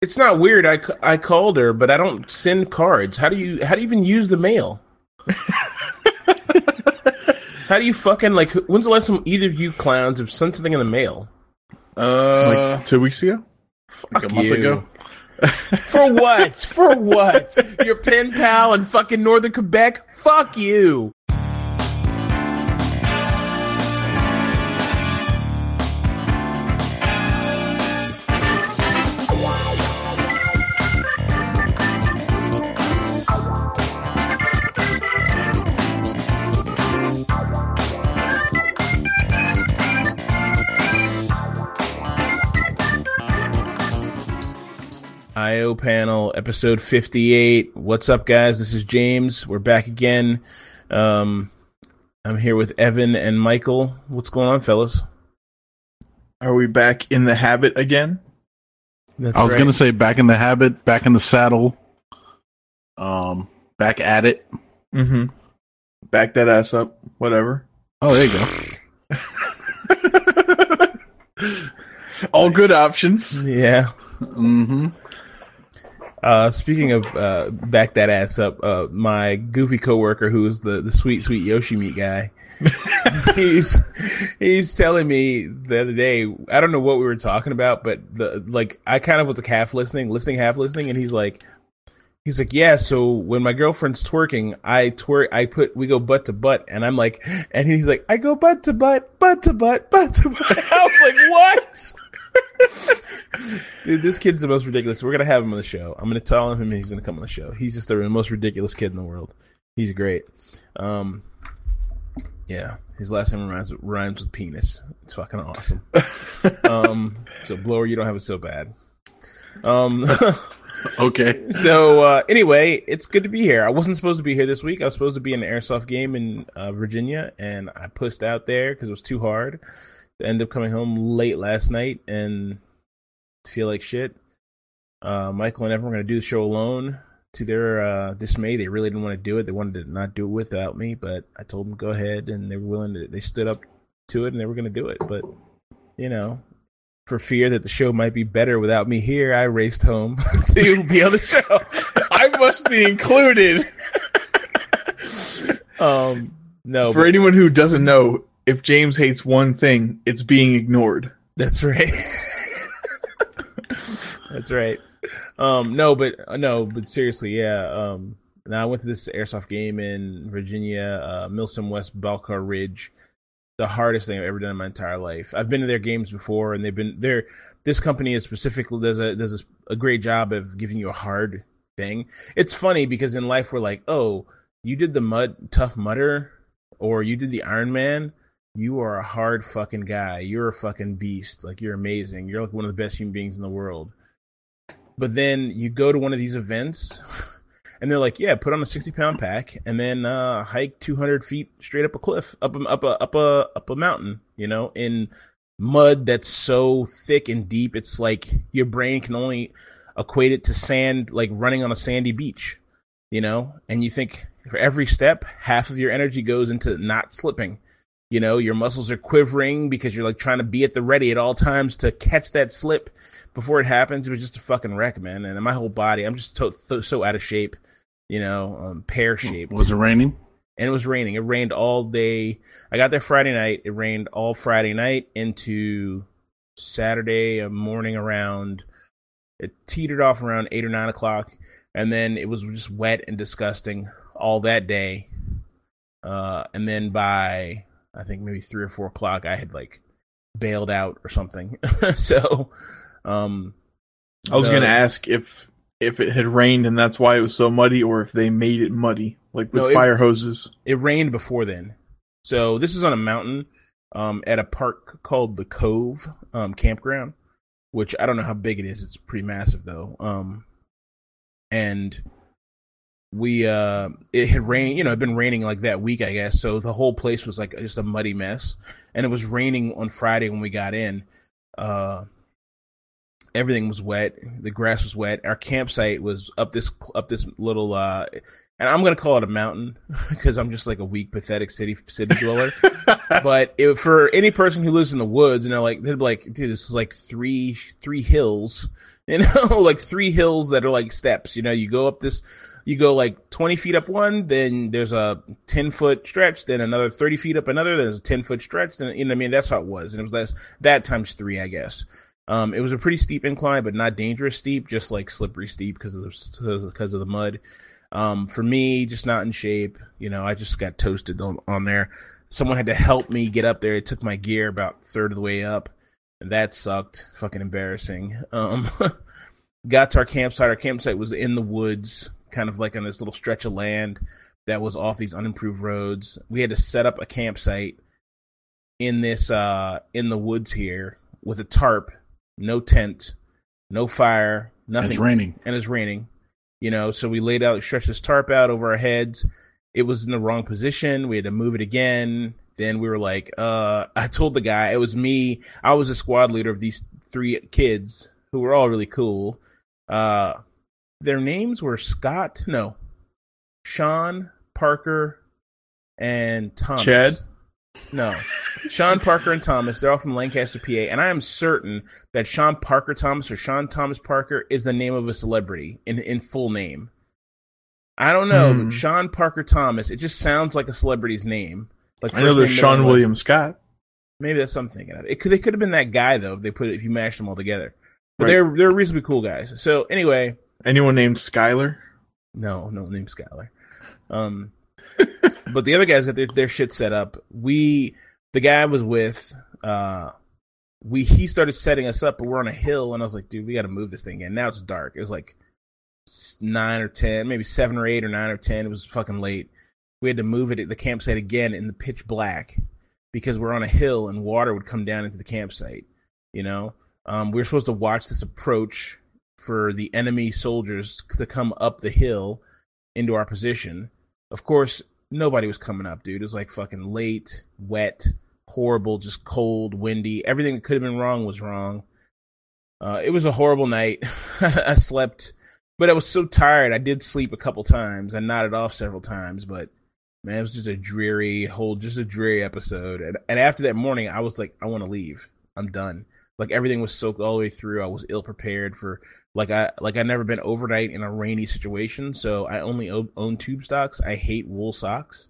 It's not weird. I, I called her, but I don't send cards. How do you how do you even use the mail? how do you fucking like? When's the last time either of you clowns have sent something in the mail? Uh, like two weeks ago. like a month you. ago. For what? For what? Your pen pal in fucking northern Quebec? Fuck you. IO panel episode 58. What's up, guys? This is James. We're back again. Um, I'm here with Evan and Michael. What's going on, fellas? Are we back in the habit again? That's I was right. gonna say back in the habit, back in the saddle, um, back at it. Mm-hmm. Back that ass up. Whatever. Oh, there you go. All good options. Yeah. mm-hmm. Uh, speaking of uh, back that ass up, uh, my goofy coworker, who is the, the sweet sweet Yoshi meat guy, he's he's telling me the other day. I don't know what we were talking about, but the like I kind of was like half listening, listening half listening, and he's like, he's like, yeah. So when my girlfriend's twerking, I twerk, I put we go butt to butt, and I'm like, and he's like, I go butt to butt, butt to butt, butt to butt. I was like, what? Dude, this kid's the most ridiculous. We're gonna have him on the show. I'm gonna tell him he's gonna come on the show. He's just the most ridiculous kid in the world. He's great. Um, yeah, his last name rhymes, rhymes with penis. It's fucking awesome. um, so blower, you don't have it so bad. Um, Okay. so uh, anyway, it's good to be here. I wasn't supposed to be here this week. I was supposed to be in an airsoft game in uh, Virginia, and I pushed out there because it was too hard. I ended up coming home late last night and feel like shit. Uh, Michael and Evan were going to do the show alone. To their uh, dismay, they really didn't want to do it. They wanted to not do it without me, but I told them go ahead, and they were willing to. They stood up to it, and they were going to do it. But you know, for fear that the show might be better without me here, I raced home to be on the show. I must be included. Um, no, For but anyone who doesn't know, if James hates one thing, it's being ignored. that's right. that's right. Um, no, but uh, no, but seriously, yeah. Um, now I went to this airsoft game in Virginia, uh, Milsim West Balcar Ridge. The hardest thing I've ever done in my entire life. I've been to their games before, and they've been there. This company is specifically does a does a, great job of giving you a hard thing. It's funny because in life we're like, oh, you did the mud tough mudder, or you did the Iron Man. You are a hard fucking guy. You're a fucking beast. Like you're amazing. You're like one of the best human beings in the world. But then you go to one of these events, and they're like, "Yeah, put on a sixty pound pack, and then uh, hike two hundred feet straight up a cliff, up a, up a up a up a mountain." You know, in mud that's so thick and deep, it's like your brain can only equate it to sand, like running on a sandy beach. You know, and you think for every step, half of your energy goes into not slipping. You know, your muscles are quivering because you're like trying to be at the ready at all times to catch that slip before it happens. It was just a fucking wreck, man. And my whole body, I'm just to- th- so out of shape, you know, um, pear shaped. Was it raining? and it was raining. It rained all day. I got there Friday night. It rained all Friday night into Saturday morning around. It teetered off around eight or nine o'clock, and then it was just wet and disgusting all that day. Uh, and then by I think maybe three or four o'clock, I had like bailed out or something. so, um, I was the- going to ask if if it had rained and that's why it was so muddy, or if they made it muddy, like with No, it- fire hoses. it rained before then. So this is on a mountain um, at a park called the Cove um, Campground, which I don't know how big it is. It's pretty massive though. Um, and we uh, it had rained. You know, it'd been raining like that week, I guess. So the whole place was like just a muddy mess. And it was raining on Friday when we got in. Uh, everything was wet. The grass was wet. Our campsite was up this up this little uh and I'm gonna call it a mountain because I'm just like a weak, pathetic city city dweller. but it, for any person who lives in the woods and they're like, they'd be like, dude, this is like three three hills You know, like three hills that are like steps. You know, you go up this, you go like 20 feet up one, then there's a 10 foot stretch, then another 30 feet up another, then there's a 10 foot stretch. Then, you know, I mean, that's how it was. And it was less, that times three, I guess. Um, it was a pretty steep incline, but not dangerous steep, just like slippery steep because of the, because of the mud. Um, for me, just not in shape. You know, I just got toasted on, on there. Someone had to help me get up there. It took my gear about third of the way up, and that sucked. Fucking embarrassing. Um, got to our campsite. Our campsite was in the woods, kind of like on this little stretch of land that was off these unimproved roads. We had to set up a campsite in this uh in the woods here with a tarp, no tent, no fire, nothing. It's raining. and it's raining. You know, so we laid out, stretched this tarp out over our heads. It was in the wrong position. We had to move it again. Then we were like, uh, I told the guy, it was me. I was the squad leader of these three kids who were all really cool. Uh, their names were Scott, no, Sean, Parker, and Thomas. Chad? No. Sean Parker and Thomas, they're all from Lancaster, PA, and I am certain that Sean Parker Thomas or Sean Thomas Parker is the name of a celebrity in, in full name. I don't know, Hmm. Sean Parker Thomas, it just sounds like a celebrity's name. Like I know there's Seann William Scott. Maybe that's what I'm thinking of. It could they could have been that guy though if they put it, if you mashed them all together. But Right. they're they're reasonably cool guys. So anyway, Anyone named Skyler? no, no name Skylar. Um, but the other guys got their, their shit set up. We, the guy I was with, uh, we he started setting us up, but we're on a hill, and I was like, dude, we got to move this thing in. Now it's dark. It was like nine or ten, maybe seven or eight or nine or ten. It was fucking late. We had to move it at the campsite again in the pitch black because we're on a hill and water would come down into the campsite. You know, um, we were supposed to watch this approach for the enemy soldiers to come up the hill into our position. Of course, nobody was coming up, dude. It was like fucking late, wet, horrible, just cold, windy. Everything that could have been wrong was wrong. Uh, it was a horrible night. I slept, but I was so tired. I did sleep a couple times. I nodded off several times, but man, it was just a dreary whole, just a dreary episode. And, and after that morning, I was like, I want to leave. I'm done. Like everything was soaked all the way through. I was ill prepared for like I like I never been overnight in a rainy situation, so I only o- own tube socks. I hate wool socks.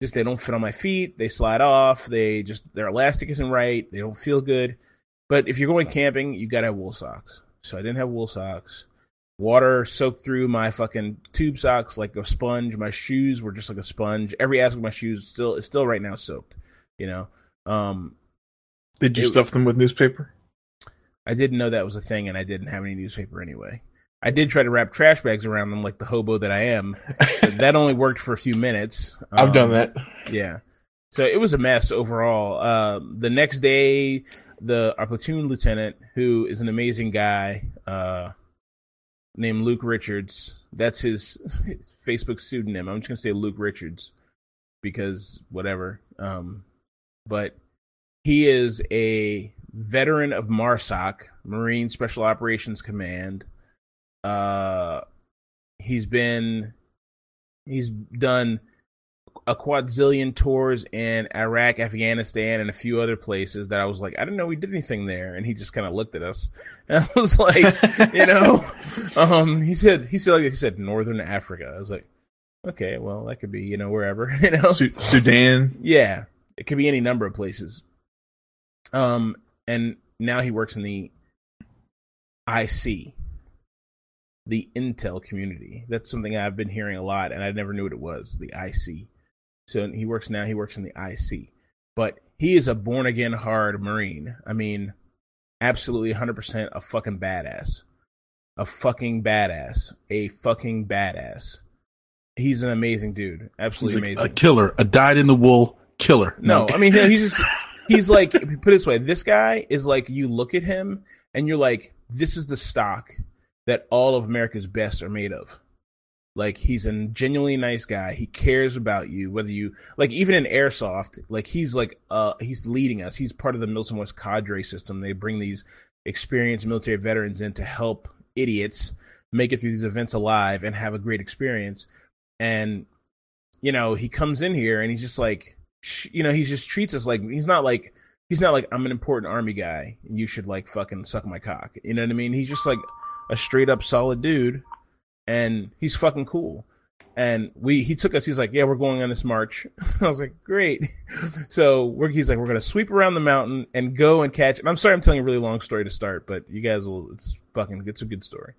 Just they don't fit on my feet. They slide off. They just their elastic isn't right. They don't feel good. But if you're going camping, you gotta have wool socks. So I didn't have wool socks. Water soaked through my fucking tube socks like a sponge. My shoes were just like a sponge. Every aspect of my shoes is still is still right now soaked. You know. Um, Did you It- stuff them with newspaper? I didn't know that was a thing, and I didn't have any newspaper anyway. I did try to wrap trash bags around them like the hobo that I am. But that only worked for a few minutes. I've done Um, that. Yeah. So it was a mess overall. Uh, the next day, the our platoon lieutenant, who is an amazing guy, uh, named Luke Richards. That's his, his Facebook pseudonym. I'm just gonna say Luke Richards because whatever. Um, but he is a veteran of MARSOC, Marine Special Operations Command. Uh, he's been he's done a quadzillion tours in Iraq, Afghanistan, and a few other places that I was like, I didn't know we did anything there. And he just kind of looked at us. And I was like, you know, um, he said, he said, like, he said, Northern Africa. I was like, okay, well, that could be, you know, wherever, you know, Sudan. yeah, it could be any number of places. Um, and now he works in the IC, the Intel community. That's something I've been hearing a lot, and I never knew what it was. The IC. So he works now. He works in the IC, but he is a born again hard Marine. I mean, absolutely 100% a fucking badass. A fucking badass. A fucking badass. He's an amazing dude. Absolutely like amazing. a killer, a dyed in the wool killer. No, I mean he's just he's like put this way, this guy is like you look at him and you're like, this is the stock that all of America's best are made of. Like he's a genuinely nice guy. He cares about you, whether you like even in airsoft, like he's like uh he's leading us. He's part of the Milsim West cadre system. They bring these experienced military veterans in to help idiots make it through these events alive and have a great experience. And you know, he comes in here and he's just like you know, he just treats us like he's not like he's not like I'm an important army guy and you should like fucking suck my cock. You know what I mean? He's just like a straight up solid dude, and he's fucking cool. And we he took us. He's like, yeah, we're going on this march. I was like, great. So we're he's like, we're gonna sweep around the mountain and go and catch. And I'm sorry, I'm telling a really long story to start, but you guys will. It's fucking. It's a good story.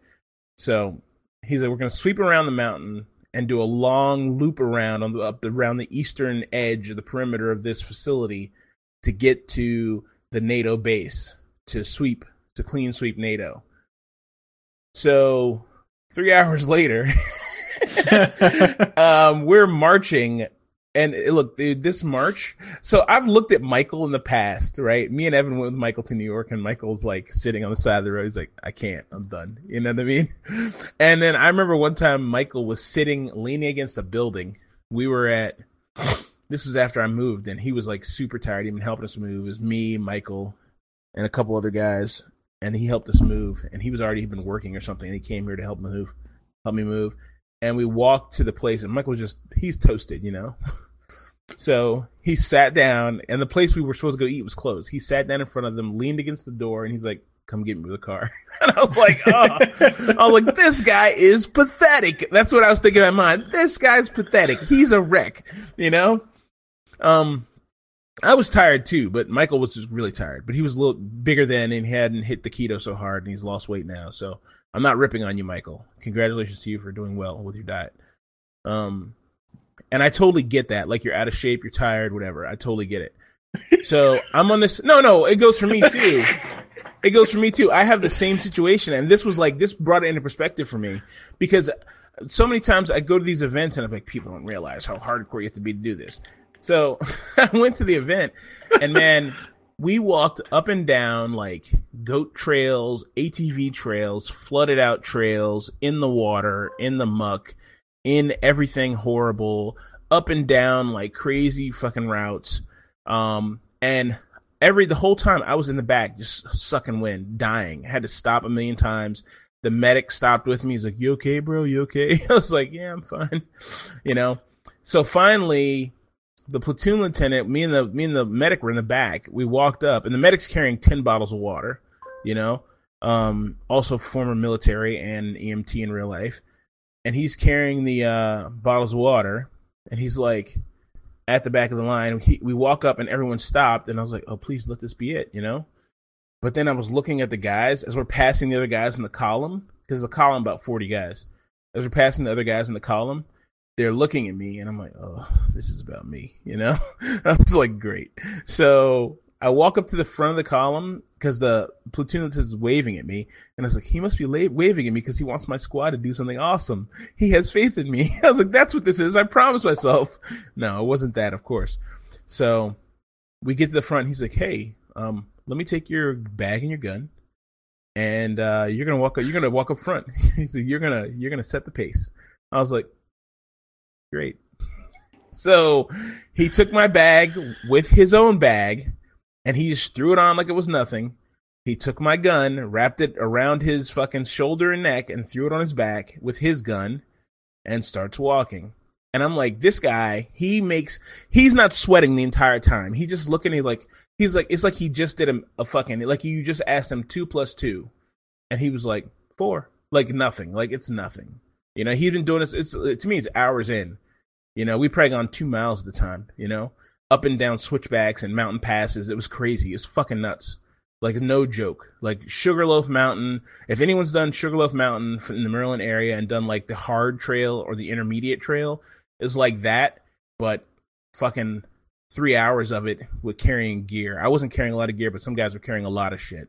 So he's like, we're gonna sweep around the mountain and do a long loop around on the up the around the eastern edge of the perimeter of this facility to get to the NATO base to sweep to clean sweep NATO. So three hours later, um, we're marching. And look, dude, this march. So I've looked at Michael in the past, right? Me and Evan went with Michael to New York, and Michael's like sitting on the side of the road. He's like, "I can't. I'm done." You know what I mean? And then I remember one time Michael was sitting, leaning against a building. We were at. This was after I moved, and he was like super tired. He even helping us move. It was me, Michael, and a couple other guys, and he helped us move. And he was already been working or something, and he came here to help move, help me move. And we walked to the place, and Michael was just he's toasted, you know. So he sat down, and the place we were supposed to go eat was closed. He sat down in front of them, leaned against the door, and he's like, "Come get me the car." And I was like, "Oh." I was like, this guy is pathetic. That's what I was thinking in my mind. This guy's pathetic. He's a wreck, you know? Um, I was tired too, but Michael was just really tired. But he was a little bigger then and he hadn't hit the keto so hard and he's lost weight now. So I'm not ripping on you, Michael. Congratulations to you for doing well with your diet. Um, and I totally get that. Like you're out of shape, you're tired, whatever. I totally get it. So I'm on this. No, no, it goes for me too. It goes for me too. I have the same situation, and this was like this brought it into perspective for me because so many times I go to these events and I'm like, people don't realize how hardcore you have to be to do this. So I went to the event, and man, we walked up and down like goat trails, ATV trails, flooded out trails, in the water, in the muck, in everything horrible, up and down like crazy fucking routes. Um, and every the whole time I was in the back, just sucking wind, dying. I had to stop a million times. The medic stopped with me. He's like, "You okay, bro? You okay?" I was like, "Yeah, I'm fine." You know. So finally, the platoon lieutenant, me and the me and the medic were in the back. We walked up, and the medic's carrying ten bottles of water. You know, um, also former military and EMT in real life, and he's carrying the uh, bottles of water, and he's like at the back of the line. He, we walk up, and everyone stopped, and I was like, "Oh, please let this be it," you know. But then I was looking at the guys as we're passing the other guys in the column because there's a column about forty guys. As we're passing the other guys in the column, they're looking at me and I'm like, oh, this is about me, you know? I was like, great. So I walk up to the front of the column because the platoon is waving at me. And I was like, he must be la- waving at me because he wants my squad to do something awesome. He has faith in me. I was like, that's what this is. I promised myself. No, it wasn't that, of course. So we get to the front. He's like, hey, um, let me take your bag and your gun. And uh, you're gonna walk up. You're gonna walk up front. He's like, you're gonna you're gonna set the pace. I was like, great. So he took my bag with his own bag and he just threw it on like it was nothing. He took my gun, wrapped it around his fucking shoulder and neck, and threw it on his back with his gun and starts walking. And I'm like, this guy, he makes, he's not sweating the entire time. He just looking at me like, he's like, it's like he just did a, a fucking, like you just asked him two plus two. And he was like, four. Like nothing. Like it's nothing. You know, he's been doing this, it's, to me, it's hours in. You know, we probably gone two miles at the time, you know, up and down switchbacks and mountain passes. It was crazy. It was fucking nuts. Like no joke. Like Sugarloaf Mountain. If anyone's done Sugarloaf Mountain in the Maryland area and done like the hard trail or the intermediate trail, is like that, but fucking three hours of it with carrying gear. I wasn't carrying a lot of gear, but some guys were carrying a lot of shit.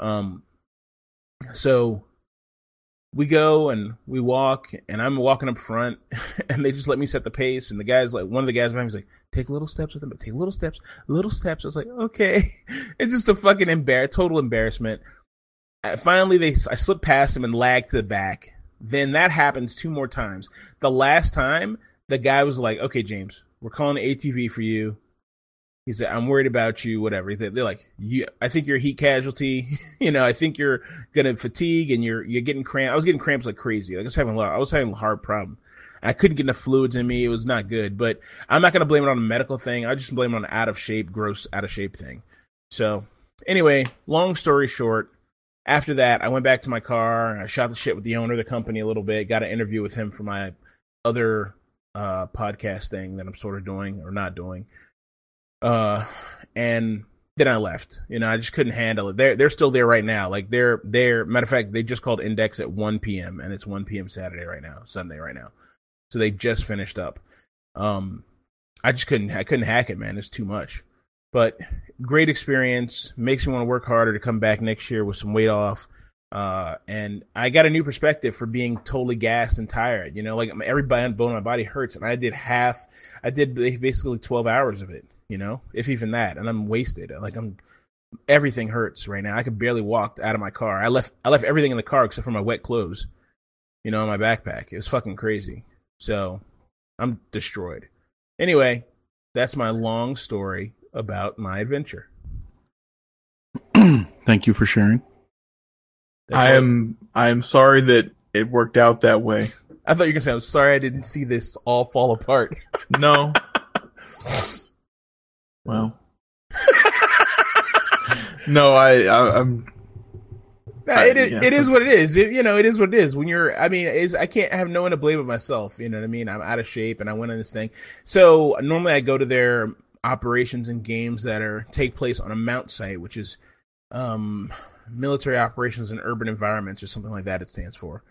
Um, so we go and we walk, and I'm walking up front, and they just let me set the pace. And the guys, like one of the guys behind me, was like, "Take little steps with them, but take little steps, little steps." I was like, "Okay." it's just a fucking embar- total embarrassment. Uh, finally, they I slipped past him and lagged to the back. Then that happens two more times. The last time, the guy was like, "Okay, James, we're calling the ATV for you." He said, "I'm worried about you. Whatever." They're like, "You, I think you're a heat casualty. you know, I think you're gonna fatigue and you're you're getting cramp. I was getting cramps like crazy. Like I was having a lot. I was having a hard problem. I couldn't get enough fluids in me. It was not good. But I'm not gonna blame it on a medical thing. I just blame it on an out of shape, gross, out of shape thing. So anyway, long story short, after that, I went back to my car I shot the shit with the owner of the company a little bit. Got an interview with him for my other uh, podcast thing that I'm sort of doing or not doing. Uh, and then I left. You know, I just couldn't handle it. They're they're still there right now. Like they're they're matter of fact, they just called ENDEX at 1 p.m. and it's 1 p.m. Saturday right now, Sunday right now. So they just finished up. Um, I just couldn't I couldn't hack it, man. It's too much. But great experience. Makes me want to work harder to come back next year with some weight off. Uh, and I got a new perspective for being totally gassed and tired. You know, like every bone in my body hurts, and I did half. I did basically 12 hours of it you know, if even that, and I'm wasted. Like I'm, everything hurts right now. I could barely walk out of my car. I left, I left everything in the car except for my wet clothes, you know, in my backpack. It was fucking crazy. So I'm destroyed. Anyway, that's my long story about my adventure. Thank you for sharing. That's I am I am sorry that it worked out that way. I thought you were gonna say I'm sorry I didn't see this all fall apart. no. Well. no, I, I am it is, yeah. it is what it is. It, you know, it is what it is. When you're, I mean, is I can't have no one to blame but myself. You know what I mean? I'm out of shape, and I went on this thing. So normally I go to their operations and games that are take place on a MOUT site, which is um, military operations in urban environments or something like that. It stands for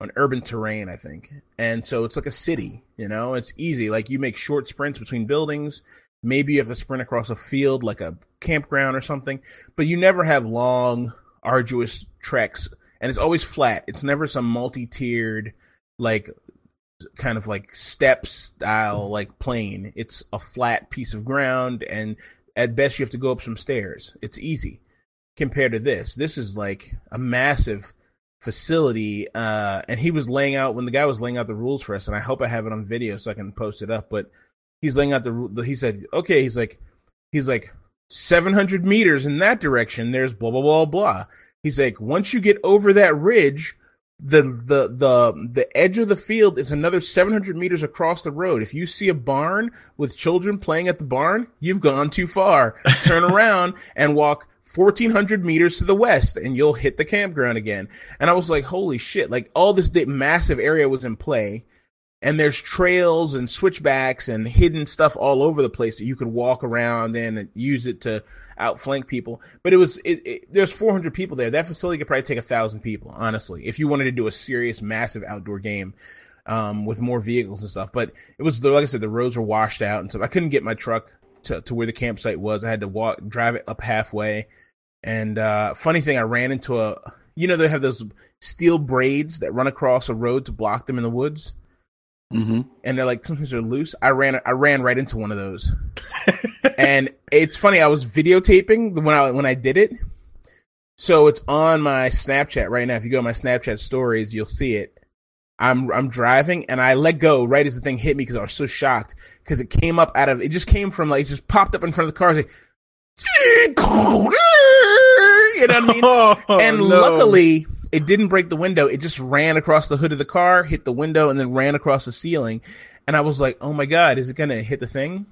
on urban terrain, I think. And so it's like a city. You know, it's easy. Like you make short sprints between buildings. Maybe you have to sprint across a field like a campground or something, but you never have long, arduous treks. And it's always flat. It's never some multi tiered, like, kind of like step style, like plane. It's a flat piece of ground, and at best you have to go up some stairs. It's easy compared to this. This is like a massive facility uh and he was laying out when the guy was laying out the rules for us and i hope i have it on video so i can post it up but he's laying out the he said okay he's like he's like 700 meters in that direction there's blah blah blah blah. He's like once you get over that ridge the the the the edge of the field is another 700 meters across the road. If you see a barn with children playing at the barn you've gone too far. Turn around and walk 1400 meters to the west and you'll hit the campground again. And i was like holy shit like all this massive area was in play and there's trails and switchbacks and hidden stuff all over the place that you could walk around and use it to outflank people. But it was it, it, there's 400 people there. That facility could probably take a thousand people, honestly, if you wanted to do a serious, massive outdoor game um, with more vehicles and stuff. But it was like I said, the roads were washed out and stuff. I couldn't get my truck to to where the campsite was. I had to walk, drive it up halfway. And uh, funny thing, I ran into a you know they have those steel braids that run across a road to block them in the woods. Mm-hmm. And they're like sometimes they're loose. I ran I ran right into one of those, and it's funny. I was videotaping when I when I did it, so it's on my Snapchat right now. If you go to my Snapchat stories, you'll see it. I'm I'm driving and I let go right as the thing hit me because I was so shocked because it came up out of it just came from like it just popped up in front of the car. Like, you know what I mean? Oh, and no. luckily it didn't break the window. It just ran across the hood of the car, hit the window, and then ran across the ceiling. And I was like, "Oh my god, is it gonna hit the thing?"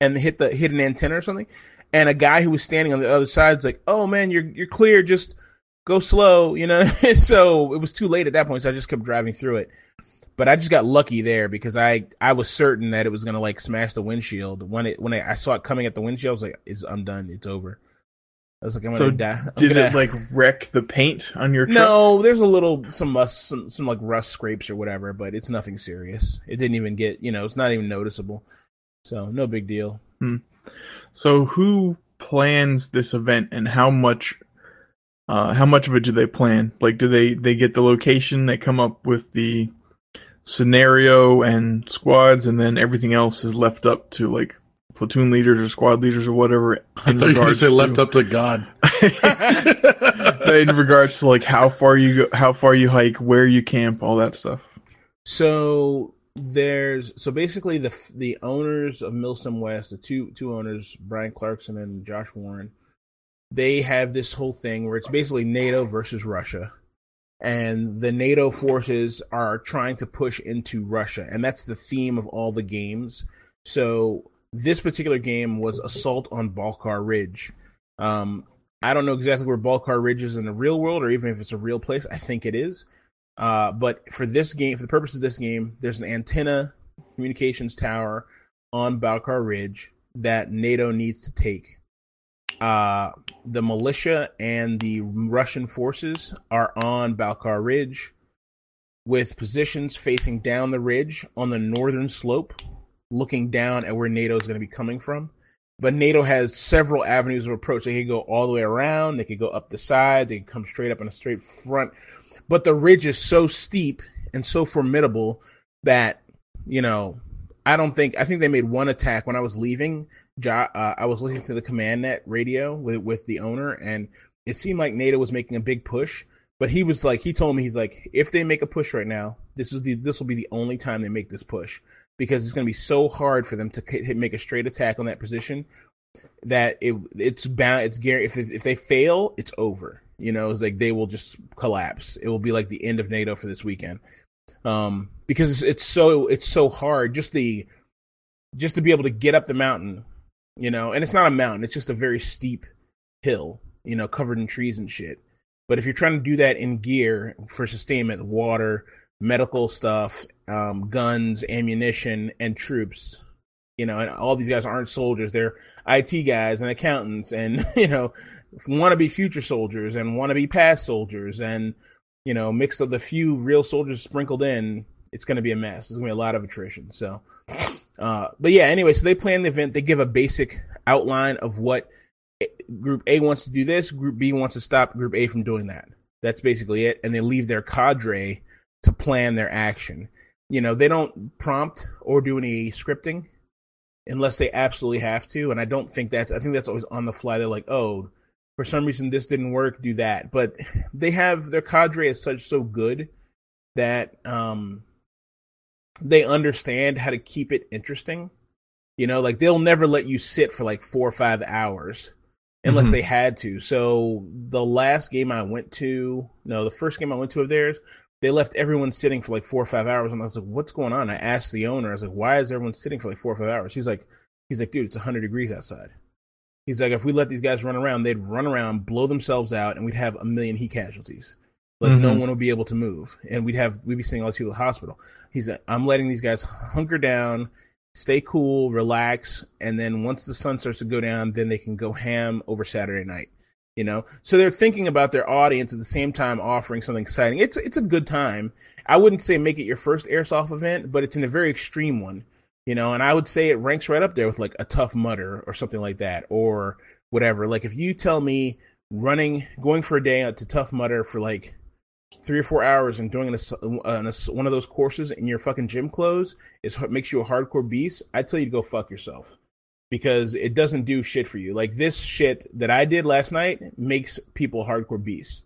And hit the hit an antenna or something. And a guy who was standing on the other side was like, "Oh man, you're you're clear. Just go slow," you know. so it was too late at that point, so I just kept driving through it. But I just got lucky there because I I was certain that it was gonna like smash the windshield when it when I, I saw it coming at the windshield. I was like, "I'm done. It's over." I was like, I'm so gonna die. I'm did gonna... it like wreck the paint on your truck? No, there's a little some rust, some some like rust scrapes or whatever, but it's nothing serious. It didn't even get, you know, it's not even noticeable. So no big deal. Hmm. So who plans this event and how much? Uh, how much of it do they plan? Like, do they they get the location? They come up with the scenario and squads, and then everything else is left up to like platoon leaders or squad leaders or whatever. I thought you were going to say left up to God. in regards to like how far you go, how far you hike, where you camp, all that stuff. So there's so basically the the owners of Milsim West, the two two owners, Brian Clarkson and Josh Warren, they have this whole thing where it's basically NATO versus Russia. And the NATO forces are trying to push into Russia, and that's the theme of all the games. So this particular game was Assault on Balkar Ridge. Um, I don't know exactly where Balcar Ridge is in the real world, or even if it's a real place. I think it is. Uh, but for this game, for the purpose of this game, there's an antenna communications tower on Balcar Ridge that NATO needs to take. Uh, the militia and the Russian forces are on Balcar Ridge with positions facing down the ridge on the northern slope, looking down at where NATO is going to be coming from. But NATO has several avenues of approach. They could go all the way around, they could go up the side, they could come straight up in a straight front. But the ridge is so steep and so formidable that, you know, I don't think, I think they made one attack when I was leaving. Uh, I was listening to the command net radio with, with the owner, and it seemed like NATO was making a big push but he was like, he told me he's like, if they make a push right now, this is the this will be the only time they make this push because it's going to be so hard for them to hit, make a straight attack on that position that it it's bound it's Gary if if they fail, it's over. You know, it's like they will just collapse. It will be like the end of NATO for this weekend. Um, because it's, it's so it's so hard just the just to be able to get up the mountain, you know, and it's not a mountain, it's just a very steep hill, you know, covered in trees and shit but if you're trying to do that in gear for sustainment, water, medical stuff, um, guns, ammunition, and troops, you know, and all these guys aren't soldiers. They're IT guys and accountants and, you know, want to be future soldiers and want to be past soldiers and, you know, mixed of the few real soldiers sprinkled in, it's going to be a mess. There's going to be a lot of attrition. So, uh, but yeah, anyway, so they plan the event. They give a basic outline of what group A wants to do this, group B wants to stop group A from doing that. That's basically it. And they leave their cadre to plan their action. You know, they don't prompt or do any scripting unless they absolutely have to. And I don't think that's, I think that's always on the fly. They're like, oh, for some reason this didn't work, do that. But they have their cadre is such so good that um, they understand how to keep it interesting. You know, like they'll never let you sit for like four or five hours unless mm-hmm. they had to. So the last game I went to, no, the first game I went to of theirs, they left everyone sitting for like four or five hours, and I was like, "What's going on?" I asked the owner, I was like, "Why is everyone sitting for like four or five hours?" He's like, "He's like, dude, it's hundred degrees outside." He's like, if we let these guys run around, they'd run around, blow themselves out, and we'd have a million heat casualties. Like mm-hmm. no one would be able to move, and we'd have we'd be sending all these people to the hospital. He's like, I'm letting these guys hunker down stay cool, relax, and then once the sun starts to go down, then they can go ham over Saturday night. You know, so they're thinking about their audience at the same time offering something exciting. It's it's a good time. I wouldn't say make it your first airsoft event, but it's in a very extreme one. You know, and I would say it ranks right up there with like a Tough Mudder or something like that, or whatever. Like if you tell me running, going for a day to Tough Mudder for like three or four hours and doing a, a, one of those courses in your fucking gym clothes is makes you a hardcore beast, I'd tell you to go fuck yourself because it doesn't do shit for you. Like this shit that I did last night makes people hardcore beasts.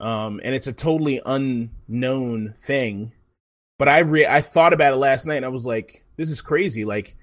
Um, and it's a totally unknown thing. But I re- I thought about it last night and I was like, this is crazy. Like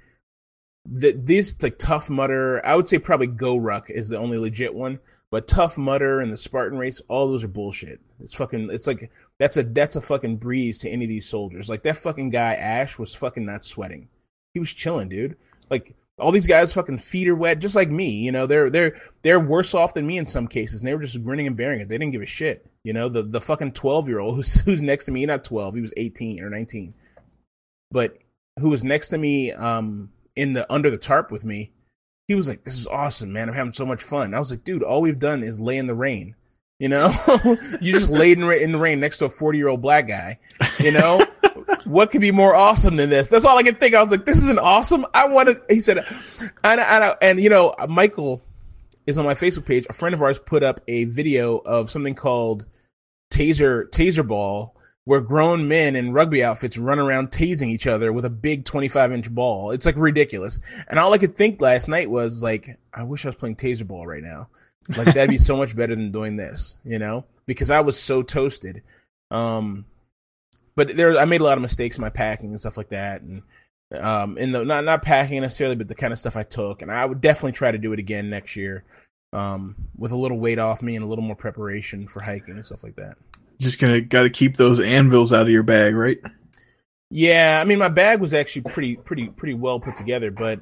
the, this like Tough Mudder, I would say probably GoRuck is the only legit one. But Tough Mudder and the Spartan race, all those are bullshit. It's fucking. It's like that's a that's a fucking breeze to any of these soldiers. Like that fucking guy Ash was fucking not sweating. He was chilling, dude. Like all these guys fucking feet are wet, just like me. You know, they're they're they're worse off than me in some cases, and they were just grinning and bearing it. They didn't give a shit. You know, the the fucking twelve year old who's who's next to me, not twelve, he was eighteen or nineteen, but who was next to me, um, in the under the tarp with me he was like, "This is awesome, man! I'm having so much fun." I was like, "Dude, all we've done is lay in the rain. You know, you just laid in, in the rain next to a 40 year old black guy. You know, what could be more awesome than this? That's all I could think. I was like, "This isn't awesome." I wanted. He said, and and, and you know, Michael is on my Facebook page. A friend of ours put up a video of something called taser taser ball where grown men in rugby outfits run around tasing each other with a big 25 inch ball. It's like ridiculous. And all I could think last night was like, I wish I was playing taser ball right now. Like that'd be so much better than doing this, you know, because I was so toasted. Um, but there, I made a lot of mistakes in my packing and stuff like that. And, um, in the, not, not packing necessarily, but the kind of stuff I took. And I would definitely try to do it again next year. Um, with a little weight off me and a little more preparation for hiking and stuff like that just gonna got to keep those anvils out of your bag, right? Yeah, I mean, my bag was actually pretty, pretty, pretty well put together, but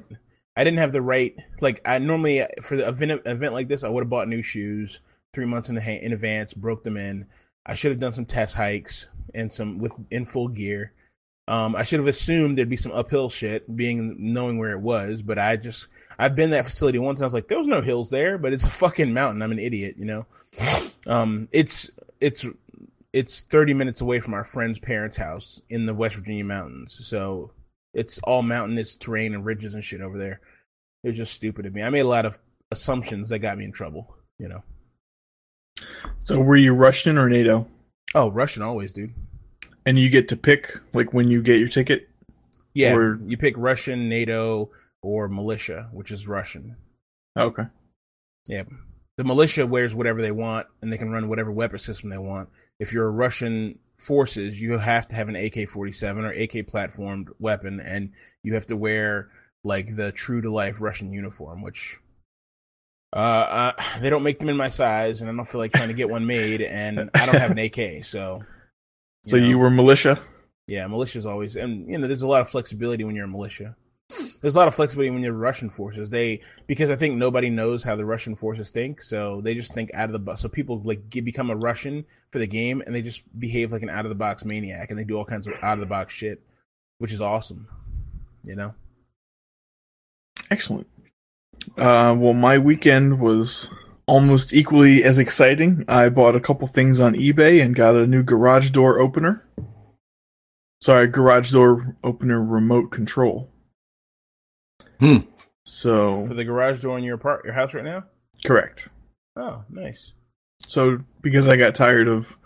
I didn't have the right like I normally for the event event like this I would have bought new shoes three months in, the, in advance, broke them in. I should have done some test hikes and some with in full gear. Um, I should have assumed there'd be some uphill shit, being knowing where it was. But I just I've been that facility once. I was like, there was no hills there, but it's a fucking mountain. I'm an idiot, you know. Um, it's it's it's 30 minutes away from our friend's parents' house in the West Virginia mountains. So it's all mountainous terrain and ridges and shit over there. It was just stupid of me. I made a lot of assumptions that got me in trouble, you know. So were you Russian or NATO? Oh, Russian always, dude. And you get to pick like when you get your ticket. Yeah, Or- you pick Russian, NATO, or militia, which is Russian. Oh, okay. Yeah, the militia wears whatever they want, and they can run whatever weapon system they want. If you're a Russian forces, you have to have an AK-47 or AK platformed weapon, and you have to wear like the true to life Russian uniform, which uh, uh, they don't make them in my size, and I don't feel like trying to get one made, and I don't have an AK, so. So know. you were militia. Yeah, militia's always, and you know, there's a lot of flexibility when you're a militia. There's a lot of flexibility when you're Russian forces. They because I think nobody knows how the Russian forces think, so they just think out of the box. So people like get, become a Russian for the game, and they just behave like an out of the box maniac, and they do all kinds of out of the box shit, which is awesome. You know, Excellent. Uh, well, my weekend was almost equally as exciting. I bought a couple things on eBay and got a new garage door opener. Sorry, garage door opener remote control. Hmm. So for the garage door in your apart your house right now. correct. Oh, nice. So because I got tired of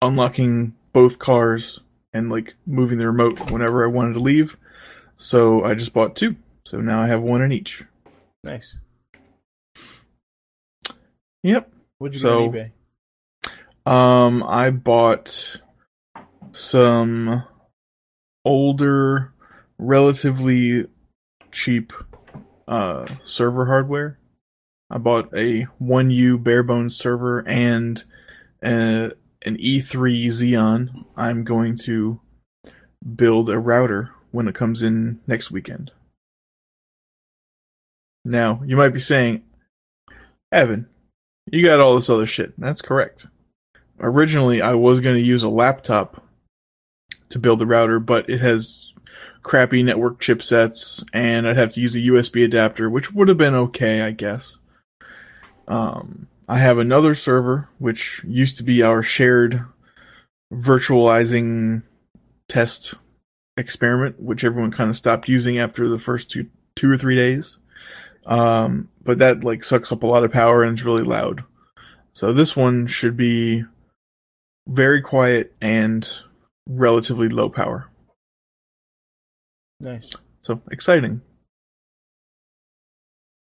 unlocking both cars and like moving the remote whenever I wanted to leave, so I just bought two. So now I have one in each. Nice. Yep. What'd you So- get on eBay? Um, I bought some older, relatively cheap uh, server hardware. I bought a 1U bare bones server and uh an E3 Xeon. I'm going to build a router when it comes in next weekend. Now, you might be saying, Evan, you got all this other shit. That's correct originally I was going to use a laptop to build the router, but it has crappy network chipsets, and I'd have to use a USB adapter, which would have been okay, I guess. Um, I have another server, which used to be our shared virtualizing test experiment, which everyone kind of stopped using after the first two two or three days. Um, but that like sucks up a lot of power and it's really loud. So this one should be very quiet and relatively low power. Nice. So exciting.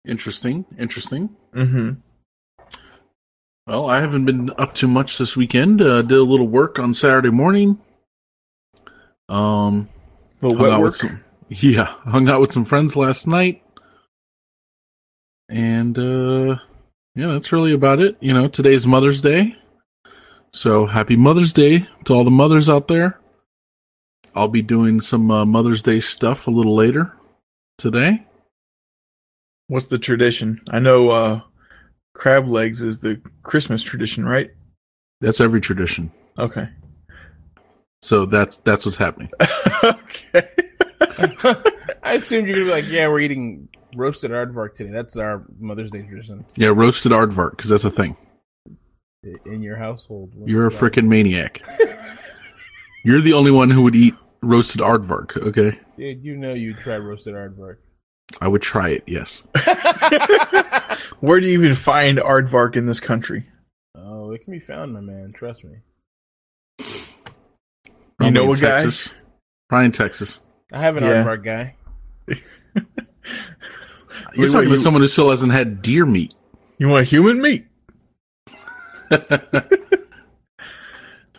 Interesting. Interesting. Mm-hmm. Well, I haven't been up to much this weekend. Uh, did a little work on Saturday morning. Um, little wet work. some, yeah, hung out with some friends last night, and uh, yeah, that's really about it. You know, today's Mother's Day, so happy Mother's Day to all the mothers out there. I'll be doing some uh, Mother's Day stuff a little later today. What's the tradition? I know uh, crab legs is the Christmas tradition, right? That's every tradition. Okay. So that's that's what's happening. okay. I assumed you're gonna be like, yeah, we're eating roasted aardvark today. That's our Mother's Day tradition Yeah, roasted aardvark because that's a thing. in your household. You're a freaking maniac. You're the only one who would eat roasted aardvark. Okay, dude. You know you'd try roasted aardvark. I would try it. Yes. Where do you even find aardvark in this country? oh, it can be found, my man. Trust me. You know Probably a in guy? Texas. Probably in Texas. I have an Yeah. aardvark guy. You're what, talking you- to someone who still hasn't had deer meat. You want human meat?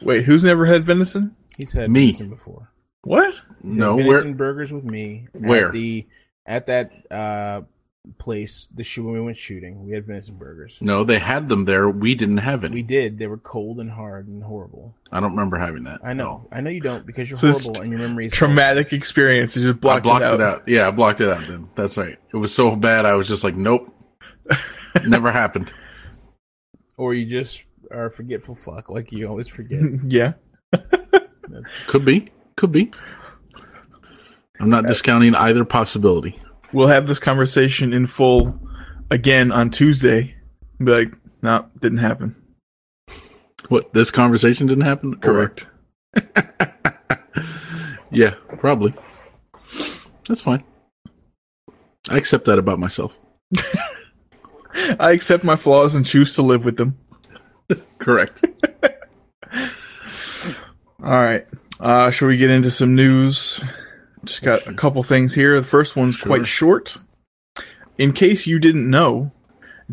Wait, who's never had venison? He's had Me. venison before. What? He's no, had where? venison burgers with me. Where? At the at that uh place the shoe when we went shooting. We had venison burgers. No, they had them there. We didn't have any. We did. They were cold and hard and horrible. I don't remember having that. I know. I know you don't because you're So horrible and your memory is Traumatic experience. You just I blocked, blocked it out. Yeah, I blocked it out. Then that's right. It was so bad. I was just like, nope, never happened. or you just are a forgetful fuck like you always forget. yeah. That's Could be. Could be. I'm not discounting either possibility. We'll have this conversation in full again on Tuesday. Be like, no, didn't happen. What? This conversation didn't happen. Or- Correct. Yeah, probably. That's fine. I accept that about myself. I accept my flaws and choose to live with them. Correct. All right. Uh, should we get into some news? Just got a couple things here. The first one's Sure. quite short. In case you didn't know,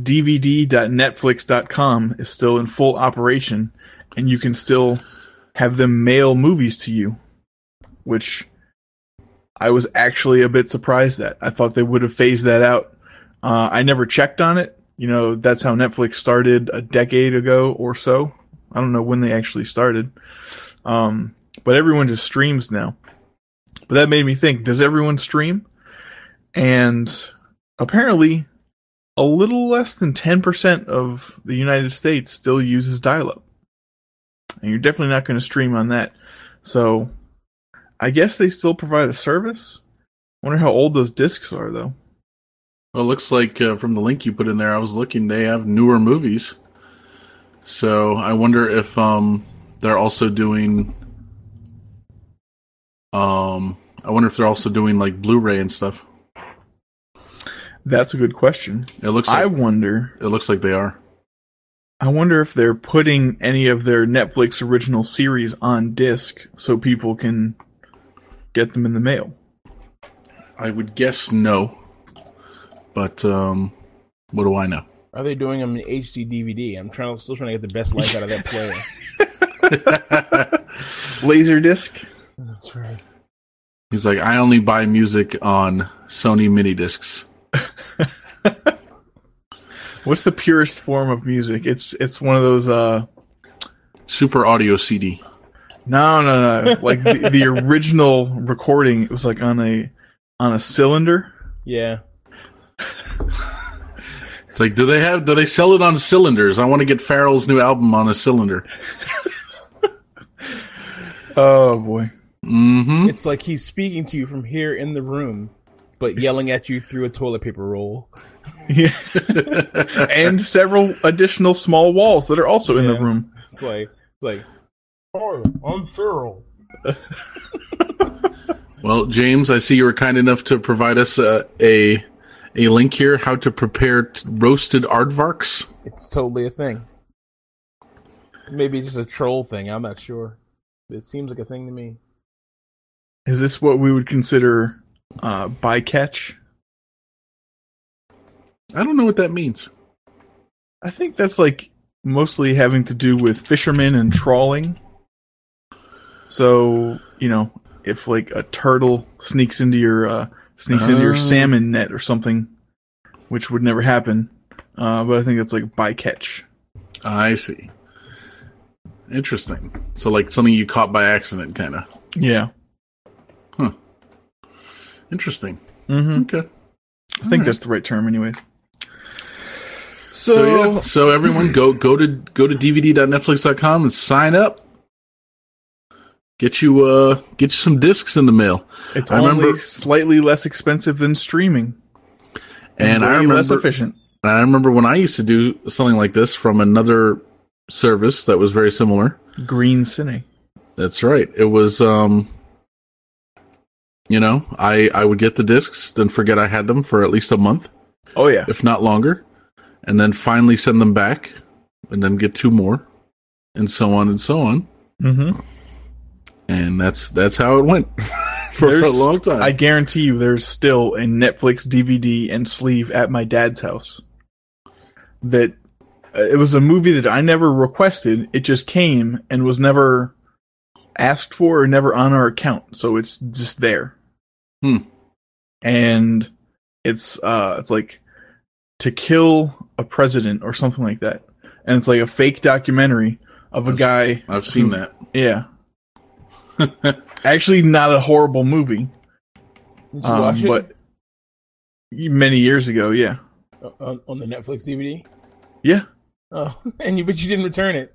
DVD.netflix.com is still in full operation, and you can still have them mail movies to you, which I was actually a bit surprised at. I thought they would have phased that out. Uh, I never checked on it. You know, that's how Netflix started a decade ago or so. I don't know when they actually started. Um, but everyone just streams now. But that made me think: Does everyone stream? And apparently, a little less than ten percent of the United States still uses dial-up, and you're definitely not going to stream on that. So, I guess they still provide a service. Wonder how old those discs are, though. Well, it looks like uh, from the link you put in there, I was looking. They have newer movies, so I wonder if um they're also doing. Um, I wonder if they're also doing like Blu-ray and stuff. That's a good question. It looks Like, I wonder. it looks like they are. I wonder if they're putting any of their Netflix original series on disc so people can get them in the mail. I would guess no, but um, what do I know? Are they doing them in HD DVD? I'm trying, still trying to get the best life out of that player. Laser disc. That's right. He's like, I only buy music on Sony mini discs. What's the purest form of music? It's it's one of those uh Super Audio CD. no no no like the, the original recording it was like on a on a cylinder. Yeah. It's like, do they have? Do they sell it on cylinders? I want to get Pharrell's new album on a cylinder. Oh boy. Mm-hmm. It's like he's speaking to you from here in the room, but yelling at you through a toilet paper roll. Yeah. and several additional small walls that are also in the room. It's like, it's like, oh, I'm Pharrell. Well, James, I see you were kind enough to provide us uh, a a link here how to prepare t- roasted aardvarks. It's totally a thing. Maybe just a troll thing. I'm not sure. It seems like a thing to me. Is this what we would consider uh bycatch? I don't know what that means. I think that's like mostly having to do with fishermen and trawling. So, you know, if like a turtle sneaks into your uh sneaks into your Oh. salmon net or something, which would never happen. Uh, but I think it's like bycatch. I see. Interesting. So, like something you caught by accident, kind of. Yeah. Interesting. Mm-hmm. Okay. I think that's the right term, anyways. So, So, yeah. So everyone, go go to go to dvd.netflix.com and sign up. Get you uh get you some discs in the mail. it's I only remember- slightly less expensive than streaming, And I way less remember efficient. And I remember when I used to do something like this from another service that was very similar. GreenCine. That's right. It was um you know, I I would get the discs, then forget I had them for at least a month, Oh yeah. if not longer, and then finally send them back and then get two more and so on and so on. Mm-hmm. And that's that's how it went for There's- a long time. I guarantee you, there's still a Netflix DVD and sleeve at my dad's house. That uh, it was a movie that I never requested. It just came and was never asked for or never on our account, so it's just there. Hmm. And It's uh, it's like to kill a president or something like that, and it's like a fake documentary of a I've- guy. I've seen who- that. Yeah, actually, not a horrible movie, Did you um, watch it but many years ago. Yeah, on, on the Netflix DVD? yeah. Oh, and you but you didn't return it.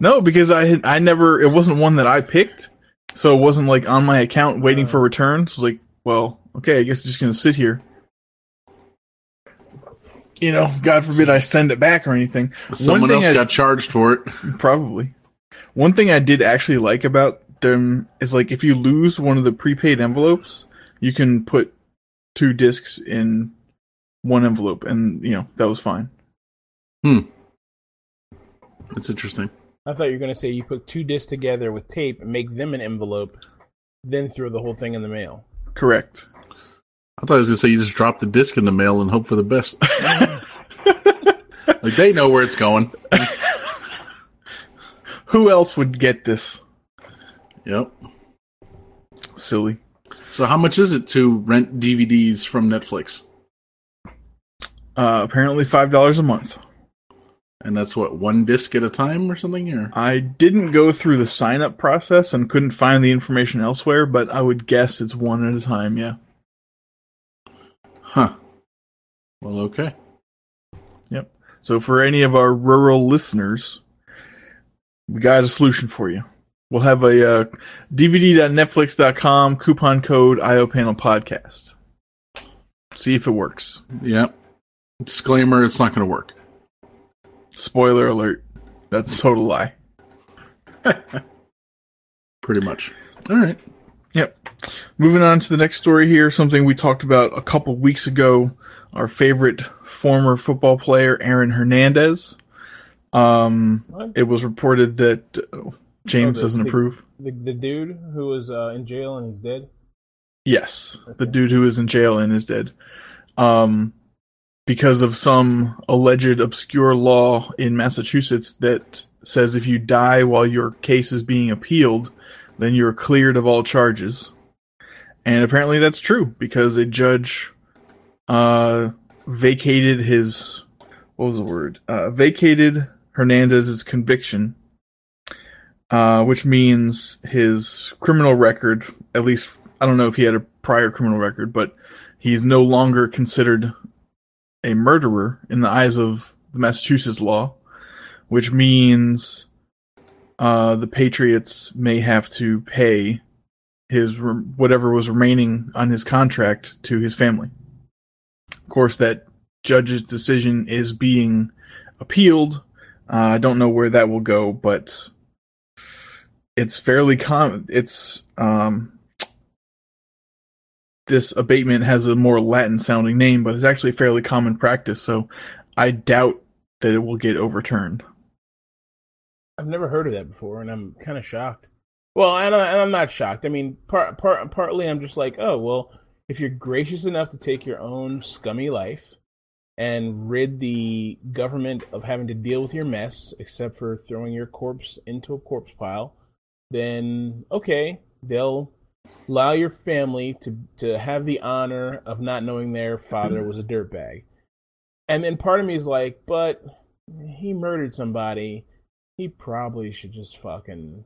No, because I had I never it wasn't one that I picked, so it wasn't like on my account waiting for returns. It's like, well, okay, I guess it's just gonna sit here. You know, God forbid I send it back or anything. Someone thing else I- got charged for it. Probably. One thing I did actually like about them is like if you lose one of the prepaid envelopes, you can put two discs in one envelope, and you know that was fine. Hmm. That's interesting. I thought you were going to say you put two discs together with tape and make them an envelope, then throw the whole thing in the mail. Correct. I thought I was gonna say you just drop the disc in the mail and hope for the best. like they know where it's going. Who else would get this? Yep. Silly. So how much is it to rent DVDs from Netflix? Uh, apparently five dollars a month. And that's what one disc at a time or something. Or I didn't go through the sign up process and couldn't find the information elsewhere, but I would guess it's one at a time. Yeah. huh? Well, okay. Yep. So for any of our rural listeners, we got a solution for you. We'll have a uh, DVD.netflix.com coupon code IOPanel podcast. See if it works. Yep. Disclaimer: It's not going to work. Spoiler alert. That's a total lie. Pretty much. All right. Yep. Moving on to the next story here, something we talked about a couple weeks ago. Our favorite former football player, Aaron Hernandez. Um, What? it was reported that uh, James Oh, the- doesn't the- approve. The, the dude who was uh, in jail and he's dead? Yes, the Okay. dude who is in jail and is dead. Um, because of some alleged obscure law in Massachusetts that says if you die while your case is being appealed, then you're cleared of all charges. And apparently that's true because a judge uh, vacated his what was the word? Uh, vacated Hernandez's conviction, uh, which means his criminal record, at least I don't know if he had a prior criminal record, but he's no longer considered a murderer in the eyes of the Massachusetts law, which means uh, the Patriots may have to pay his re- whatever was remaining on his contract to his family. Of course, that judge's decision is being appealed. Uh, I don't know where that will go, but it's fairly common. It's um, this abatement has a more Latin sounding name, but it's actually fairly common practice. So I doubt that it will get overturned. I've never heard of that before, and I'm kind of shocked. Well, and, I, I'm not shocked. I mean, part, part, partly I'm just like, oh, well, if you're gracious enough to take your own scummy life and rid the government of having to deal with your mess, except for throwing your corpse into a corpse pile, then okay, they'll allow your family to to have the honor of not knowing their father was a dirtbag. And then part of me is like, but he murdered somebody. He probably should just fucking,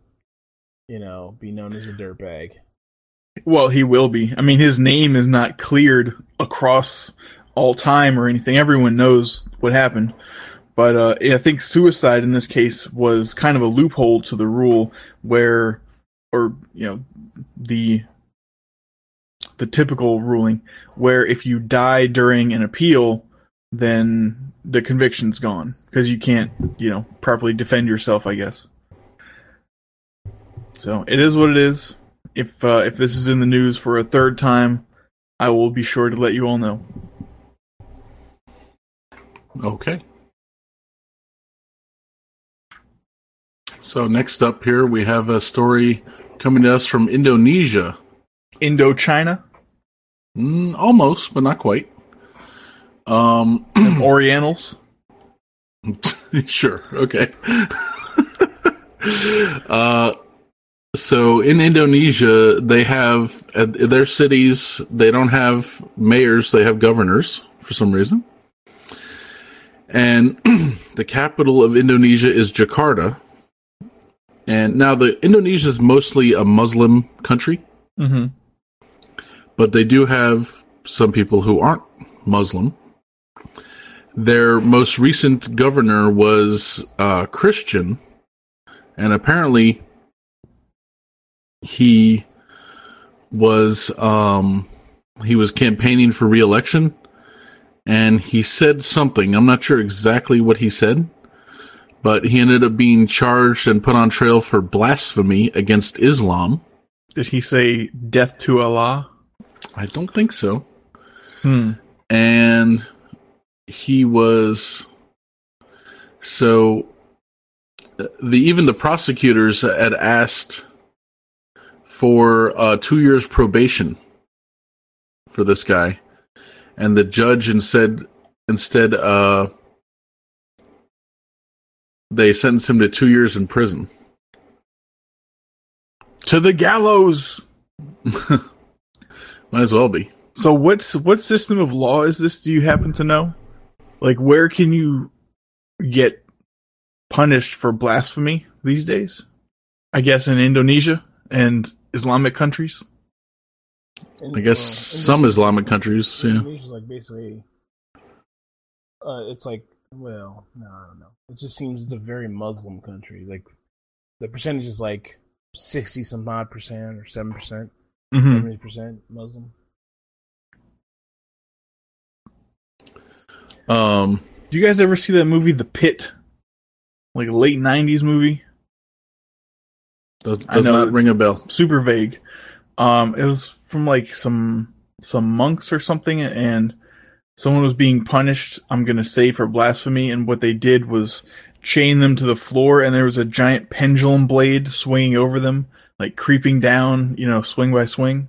you know, be known as a dirtbag. Well, he will be. I mean, his name is not cleared across all time or anything. Everyone knows what happened. But uh, I think suicide in this case was kind of a loophole to the rule where, or, you know, the the typical ruling where if you die during an appeal, then the conviction's gone because you can't, you know, properly defend yourself, I guess. So it is what it is. If uh, if this is in the news for a third time, I will be sure to let you all know. Okay. So next up here we have a story coming to us from Indonesia. Indochina, Mm, almost, but not quite. Um, Orientals. sure. Okay. uh, so in Indonesia, they have at their cities. They don't have mayors; they have governors for some reason. And the capital of Indonesia is Jakarta. And now the Indonesia is mostly a Muslim country, Mm-hmm. but they do have some people who aren't Muslim. Their most recent governor was uh, Christian, and apparently he was um, he was campaigning for re-election, and he said something. I'm not sure exactly what he said, but he ended up being charged and put on trail for blasphemy against Islam. Did he say death to Allah? I don't think so. Hmm. and he was so the even the prosecutors had asked for uh, two years probation for this guy and the judge instead instead uh they sentenced him to two years in prison To the gallows. might as well be So what's what system of law is this? Do you happen to know? Like where can you get punished for blasphemy these days? I guess in Indonesia and Islamic countries. i guess some islamic countries yeah Indonesia's like basically, uh, it's like well, no, I don't know. It just seems it's a very Muslim country. Like the percentage is like sixty some odd percent or seven percent, Mm-hmm. seventy percent Muslim. um Do you guys ever see that movie The Pit? Like a late '90s movie. does, does know- not ring a bell super vague. Um, it was from like some some monks or something, and someone was being punished. I'm gonna say for blasphemy, and what they did was chain them to the floor, and there was a giant pendulum blade swinging over them, like creeping down, you know, swing by swing,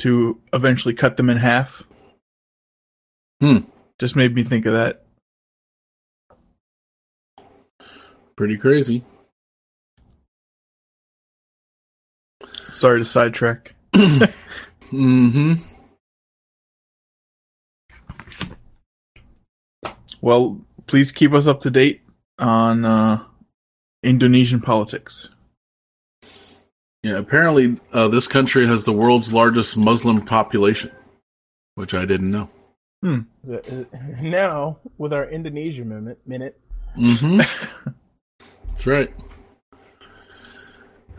to eventually cut them in half. Hmm. Just made me think of that. pretty crazy Sorry to sidetrack. mm-hmm Well, please keep us up to date on uh, Indonesian politics. Yeah, apparently uh, this country has the world's largest Muslim population, which I didn't know. Is it- is it- Now with our Indonesia minute, minute Mm-hmm. That's right.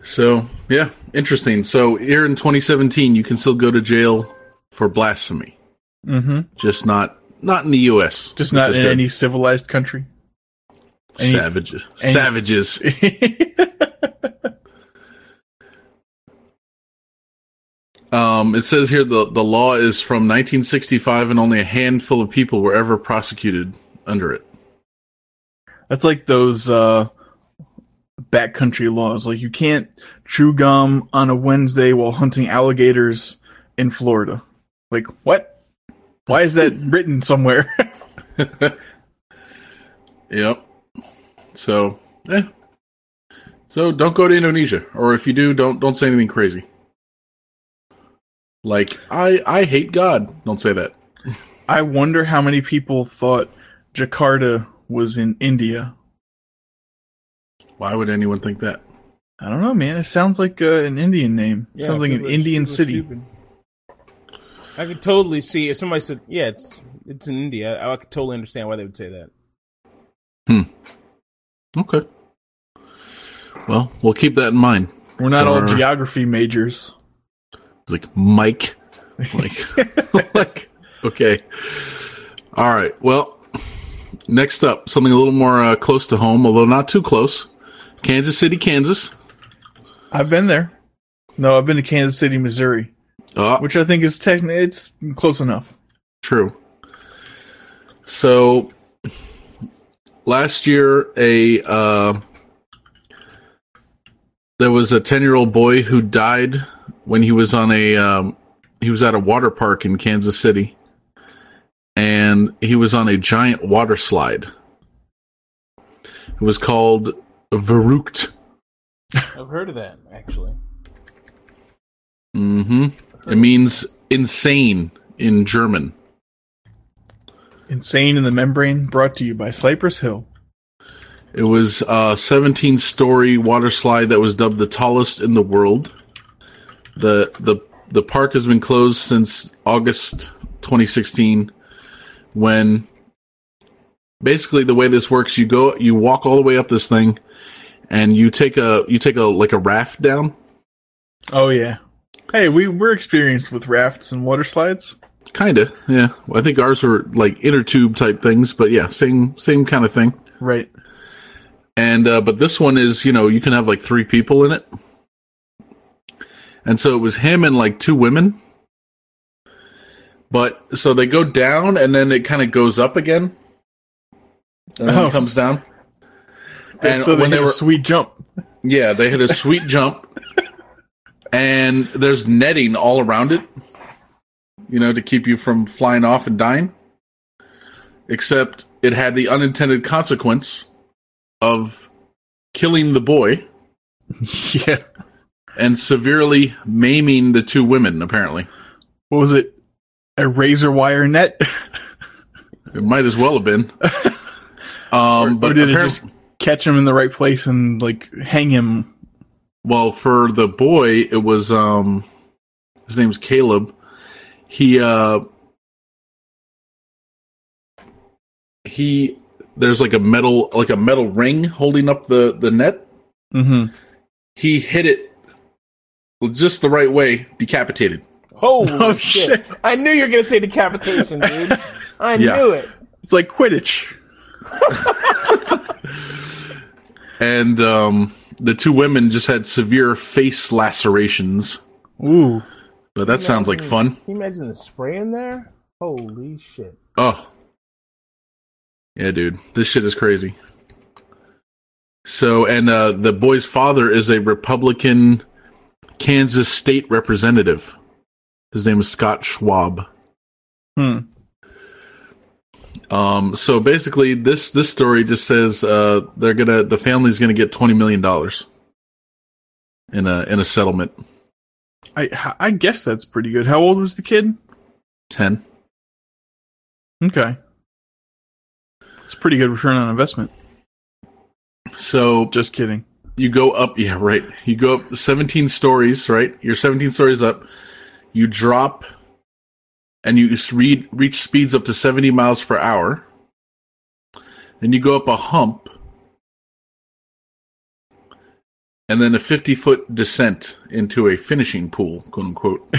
So yeah, interesting. So here in 2017, you can still go to jail for blasphemy, Mm-hmm. just not not in the U.S. Just not in good. any civilized country. any- savages. any- savages. Um, it says here the the law is from 1965, and only a handful of people were ever prosecuted under it. That's like those uh, backcountry laws. Like you can't chew gum on a Wednesday while hunting alligators in Florida. Like what? Why is that written somewhere? Yep. So, eh. So don't go to Indonesia, or if you do, don't don't say anything crazy. Like I I hate God. Don't say that. I wonder how many people thought Jakarta was in India. Why would anyone think that? I don't know, man. It sounds like uh, an Indian name. Yeah, sounds like an Indian city. stupid. I could totally see if somebody said, "Yeah, it's it's in India." I, I could totally understand why they would say that. Hmm. Okay. Well, we'll keep that in mind. We're not all geography majors. It's like Mike. Like, like okay. All right. Well, next up, something a little more uh, close to home, although not too close. Kansas City, Kansas. I've been there. No, I've been to Kansas City, Missouri, Oh, which I think is technically it's close enough. True. So last year, a uh, there was a ten year old boy who died when he was on a um, he was at a water park in Kansas City, and he was on a giant water slide. It was called Verrückt, I've heard of that actually. Mm-hmm. It means insane in German. Insane in the Membrane, brought to you by Cypress Hill. It was a 17 story water slide that was dubbed the tallest in the world. The the the park has been closed since August 2016 when basically the way this works you go you walk all the way up this thing and you take a you take a like a raft down Oh yeah. Hey, we we're experienced with rafts and water slides. kind of yeah. I think ours were like inner tube type things but yeah same same kind of thing. Right. and uh, but this one is you know you can have like three people in it. And so it was him and like two women. But so they go down and then it kind of goes up again. And then Oh, it comes down. And so they when they a were sweet jump. yeah they hit a sweet jump and there's netting all around it you know to keep you from flying off and dying except it had the unintended consequence of killing the boy yeah. and severely maiming the two women apparently What was it? A razor wire net? it might as well have been or, um but or did it just catch him in the right place and like hang him? Well for the boy it was um his name's caleb he uh he there's like a metal like a metal ring holding up the the net Mm-hmm. he hit it just the right way decapitated Holy Oh, shit. shit. I knew you were gonna say decapitation, dude. I Yeah. knew it. It's like Quidditch. and um the two women just had severe face lacerations Ooh. but that sounds like fun Can you imagine the spray in there? Holy shit. Oh. Yeah, dude. This shit is crazy. So, and uh, the boy's father is a Republican Kansas state representative. His name is Scott Schwab. Hmm. Um, so basically, this this story just says uh, they're gonna the family's gonna get twenty million dollars in a in a settlement. I I guess that's pretty good. How old was the kid? Ten. Okay. It's a pretty good return on investment. So Just kidding. you go up yeah right you go up 17 stories right you're 17 stories up you drop and you read, reach speeds up to 70 miles per hour then you go up a hump and then a 50 foot descent into a finishing pool quote unquote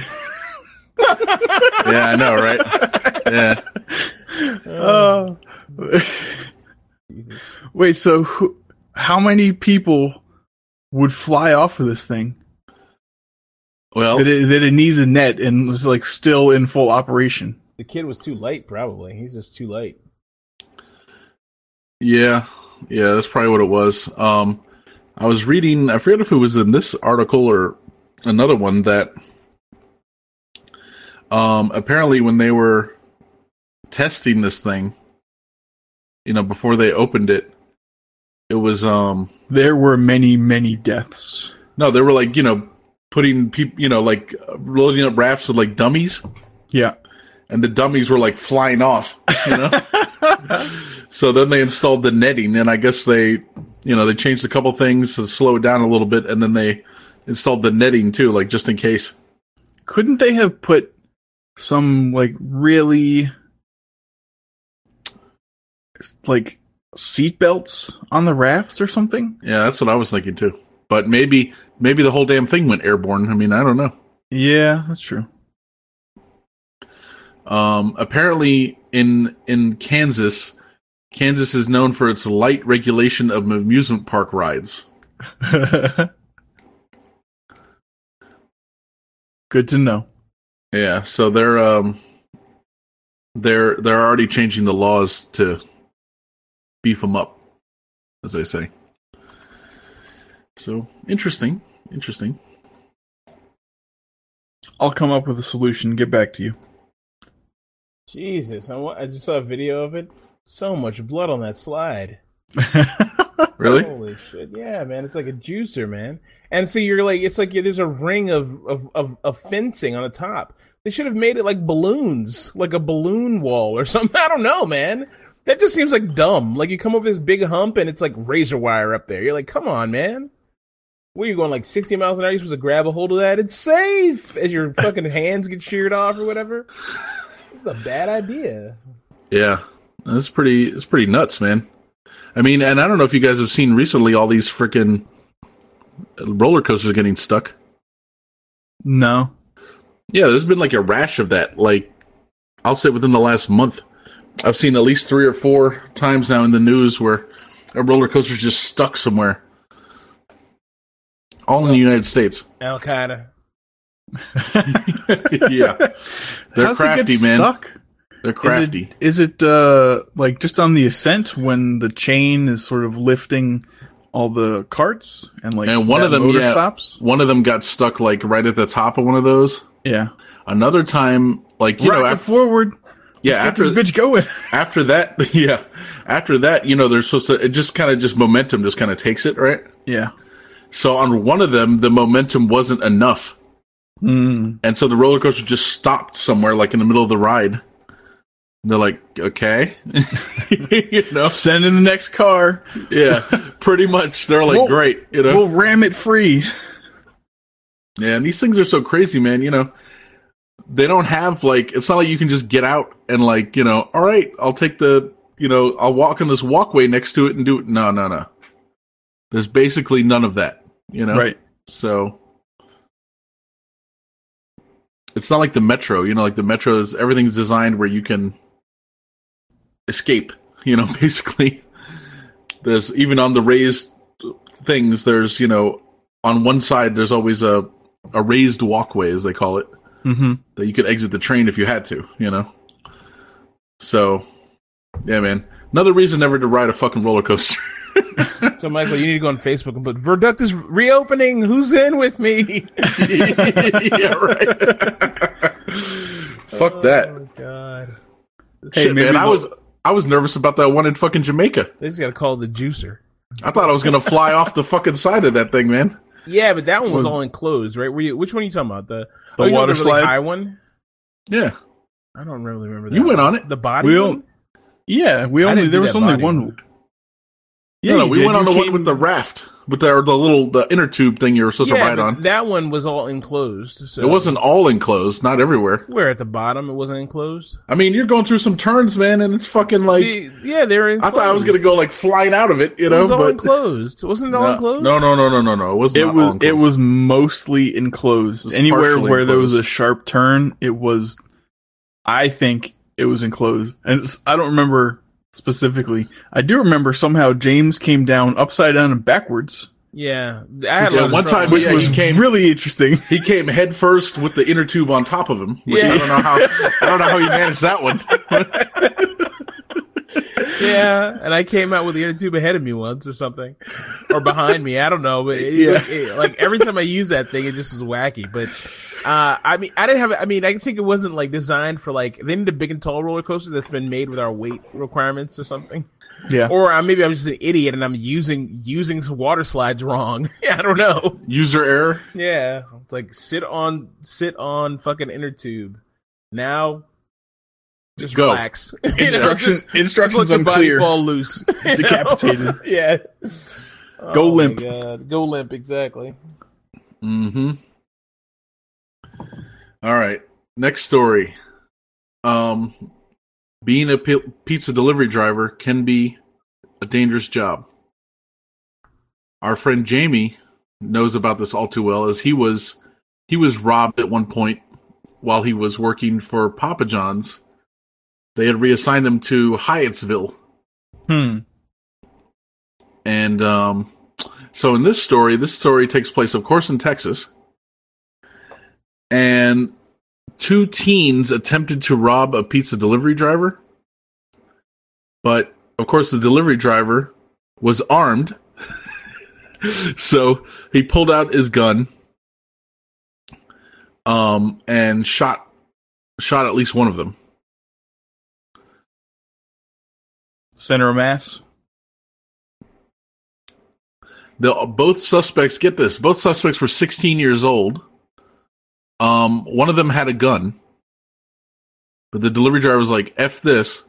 yeah i know right yeah uh, Jesus. wait, so who, how many people would fly off of this thing? Well That it, that it needs a net and is like still in full operation. The kid was too late, probably. He's just too late. Yeah, yeah, that's probably what it was. Um, I was reading, I forget if it was in this article or another one that, um, apparently when they were testing this thing, you know, before they opened it, it was, um, There were many, many deaths. no, there were like, you know, putting people, you know, like loading up rafts with like dummies, Yeah. and the dummies were like flying off, you know. So then they installed the netting, and I guess they, you know, they changed a couple things to slow it down a little bit, and then they installed the netting too, like just in case. Couldn't they have put some like really like seat belts on the rafts or something? Yeah, that's what I was thinking too. But maybe, maybe the whole damn thing went airborne. I mean, I don't know. Yeah, that's true. Um, apparently, in in Kansas, Kansas is known for its light regulation of amusement park rides. Good to know. Yeah, so they're um, they're they're already changing the laws to beef them up, as they say. So interesting, interesting. I'll come up with a solution get back to you. Jesus, I, wa- I just saw a video of it. So much blood on that slide. Really? Holy shit! Yeah, man, it's like a juicer, man. And so you're like, it's like there's a ring of of of, of fencing on the top. They should have made it like balloons, like a balloon wall or something. I don't know, man. That just seems like dumb. Like you come over this big hump and it's like razor wire up there. You're like, come on, man. Where you going like 60 miles an hour? You're supposed to grab a hold of that. It's safe as your fucking hands get sheared off or whatever. This is a bad idea. Yeah, that's pretty. It's pretty nuts, man. I mean, and I don't know if you guys have seen recently all these freaking roller coasters getting stuck. No. Yeah, there's been like a rash of that. Like, I'll say within the last month, I've seen at least three or four times now in the news where a roller coaster's just stuck somewhere. All in the United States. Al Qaeda. yeah, they're How's crafty, man. Stuck? They're crafty. Is it, is it uh, like just on the ascent when the chain is sort of lifting all the carts and like And one of them, yeah, stops? one of them got stuck like right at the top of one of those. Yeah. Another time, like you know, after, forward. yeah, Let's after this bitch going. after that, yeah, after that, you know, they're supposed to. It just kind of just momentum just kind of takes it, right? yeah. So on one of them, the momentum wasn't enough, Mm. and so the roller coaster just stopped somewhere, like in the middle of the ride. And they're like, okay, you know, Send in the next car. yeah, pretty much. They're like, We'll- great, you know, We'll ram it free. Yeah, and these things are so crazy, man. You know, they don't have like it's not like you can just get out and like you know, all right, I'll take the you know, I'll walk on this walkway next to it and do it. No, no, no. There's basically none of that. You know, Right. So it's not like the metro. You know, like the metro is everything's designed where you can escape. You know, basically. There's even on the raised things. There's you know, on one side there's always a a raised walkway, as they call it, Mm-hmm. that you could exit the train if you had to, you know? So, yeah, man. Another reason never to ride a fucking roller coaster. So, Michael, you need to go on Facebook and put Verrückt is reopening. Who's in with me? yeah, right. Fuck oh, that. Oh, God. Hey, Shit, man. I they'll- was I was nervous about that one in fucking Jamaica. They just got to call the juicer. I thought I was gonna fly off the fucking side of that thing, man. Yeah, but that one was Was- all enclosed, right? Were you? Which one are you talking about? The, The oh, water about the really slide? high one. Yeah. I don't really remember. That You went one. on it. The body. We one? all- Yeah, we only there was only one. one. Yeah, no, no, we did. went on You the one with the raft, with the, or the little the inner tube thing you were supposed to ride on. that one was all enclosed. So It wasn't all enclosed, not everywhere. Where at the bottom it wasn't enclosed. I mean, you're going through some turns, man, and it's fucking like The- yeah, they were. I thought I was gonna go like flying out of it, you It know. It was all but enclosed. Wasn't it all no, enclosed? no, no, no, no, no, no. It was. It not was all it was mostly enclosed. was Anywhere partially where there was a sharp turn, it was. I think it was enclosed, and it's, I don't remember specifically. I do remember somehow James came down upside down and backwards, Yeah, I had a Yeah, lot one trouble. time which yeah, was he came- really interesting. He came head first with the inner tube on top of him. Yeah. I don't know how. I don't know how he managed that one. yeah, and I came out with the inner tube ahead of me once or something, or behind me. I don't know, but it, Yeah. it- like every time I use that thing, it just is wacky. But uh, I mean, I didn't have. I mean, I think it wasn't like designed for like they need a big and tall roller coaster that's been made with our weight requirements or something. Yeah, Or uh, maybe I'm just an idiot and I'm using using some water slides wrong. I don't know. User error. Yeah, it's like sit on sit on fucking inner tube. Now, just Go. relax. You know, just- instructions just let your body unclear. fall loose. Decapitated. yeah. Go Oh limp. Go limp. Exactly. Mm-hmm. All right. Next story. Um, being a pizza delivery driver can be a dangerous job. Our friend Jamie knows about this all too well, as he was he was robbed at one point while he was working for Papa John's. They had reassigned him to Hyattsville, hmm. and um, so in this story, this story takes place, of course, in Texas. And two teens attempted to rob a pizza delivery driver. But, of course, the delivery driver was armed. so he pulled out his gun um, and shot shot at least one of them. Center of mass. The both suspects get this. Both suspects were 16 years old. Um, one of them had a gun, but the delivery driver was like, "F this."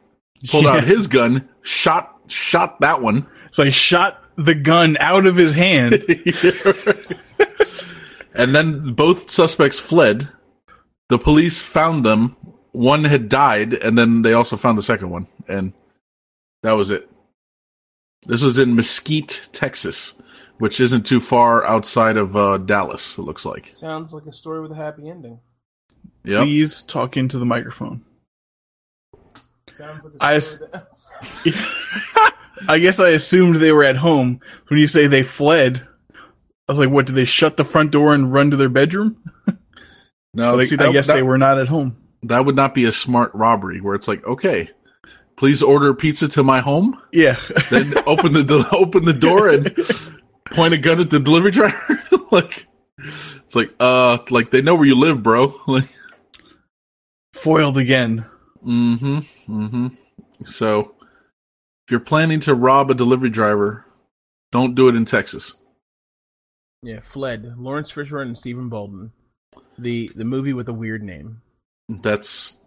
Pulled Yeah. out his gun, shot shot that one. So he shot the gun out of his hand. and then both suspects fled. The police found them. One had died, and then they also found the second one, and that was it. This was in Mesquite, Texas, which isn't too far outside of uh, Dallas. It looks like. Sounds like a story with a happy ending. Yep. Please talk into the microphone. Sounds like a I story s- that- I guess I assumed they were at home. When you say they fled, I was like, what, did they shut the front door and run to their bedroom? No, Like, see, I guess that, they were not at home. that would not be a smart robbery. Where it's like, okay, please order pizza to my home, Yeah. then open the open the door and point a gun at the delivery driver. like, it's like, uh, like they know where you live, bro. Like, Foiled again. mm-hmm, mm-hmm. So, if you're planning to rob a delivery driver, don't do it in Texas. yeah, fled. Laurence Fishburne and Stephen Baldwin. The the movie with a weird name. That's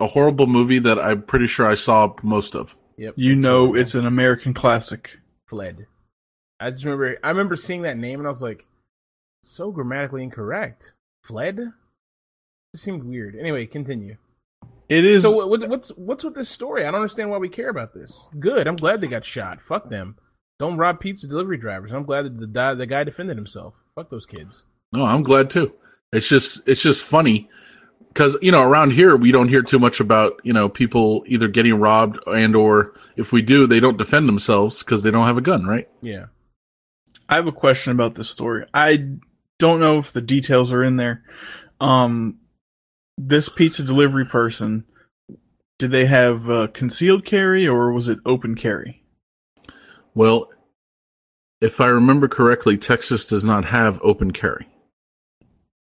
a horrible movie that I'm pretty sure I saw most of. Yep. You know it's an American classic. fled. I just remember I remember seeing that name and I was like, so grammatically incorrect. Fled? It seemed weird. Anyway, continue. It is. So what, what, what's what's with this story? I don't understand why we care about this. Good. I'm glad they got shot. Fuck them. Don't rob pizza delivery drivers. I'm glad that the the guy defended himself. Fuck those kids. No, I'm glad too. It's just it's just funny because you know around here we don't hear too much about you know people either getting robbed and or if we do they don't defend themselves because they don't have a gun, right? Yeah. I have a question about this story. I don't know if the details are in there. Um, this pizza delivery person, did they have uh, concealed carry or was it open carry? Well, if I remember correctly, Texas does not have open carry.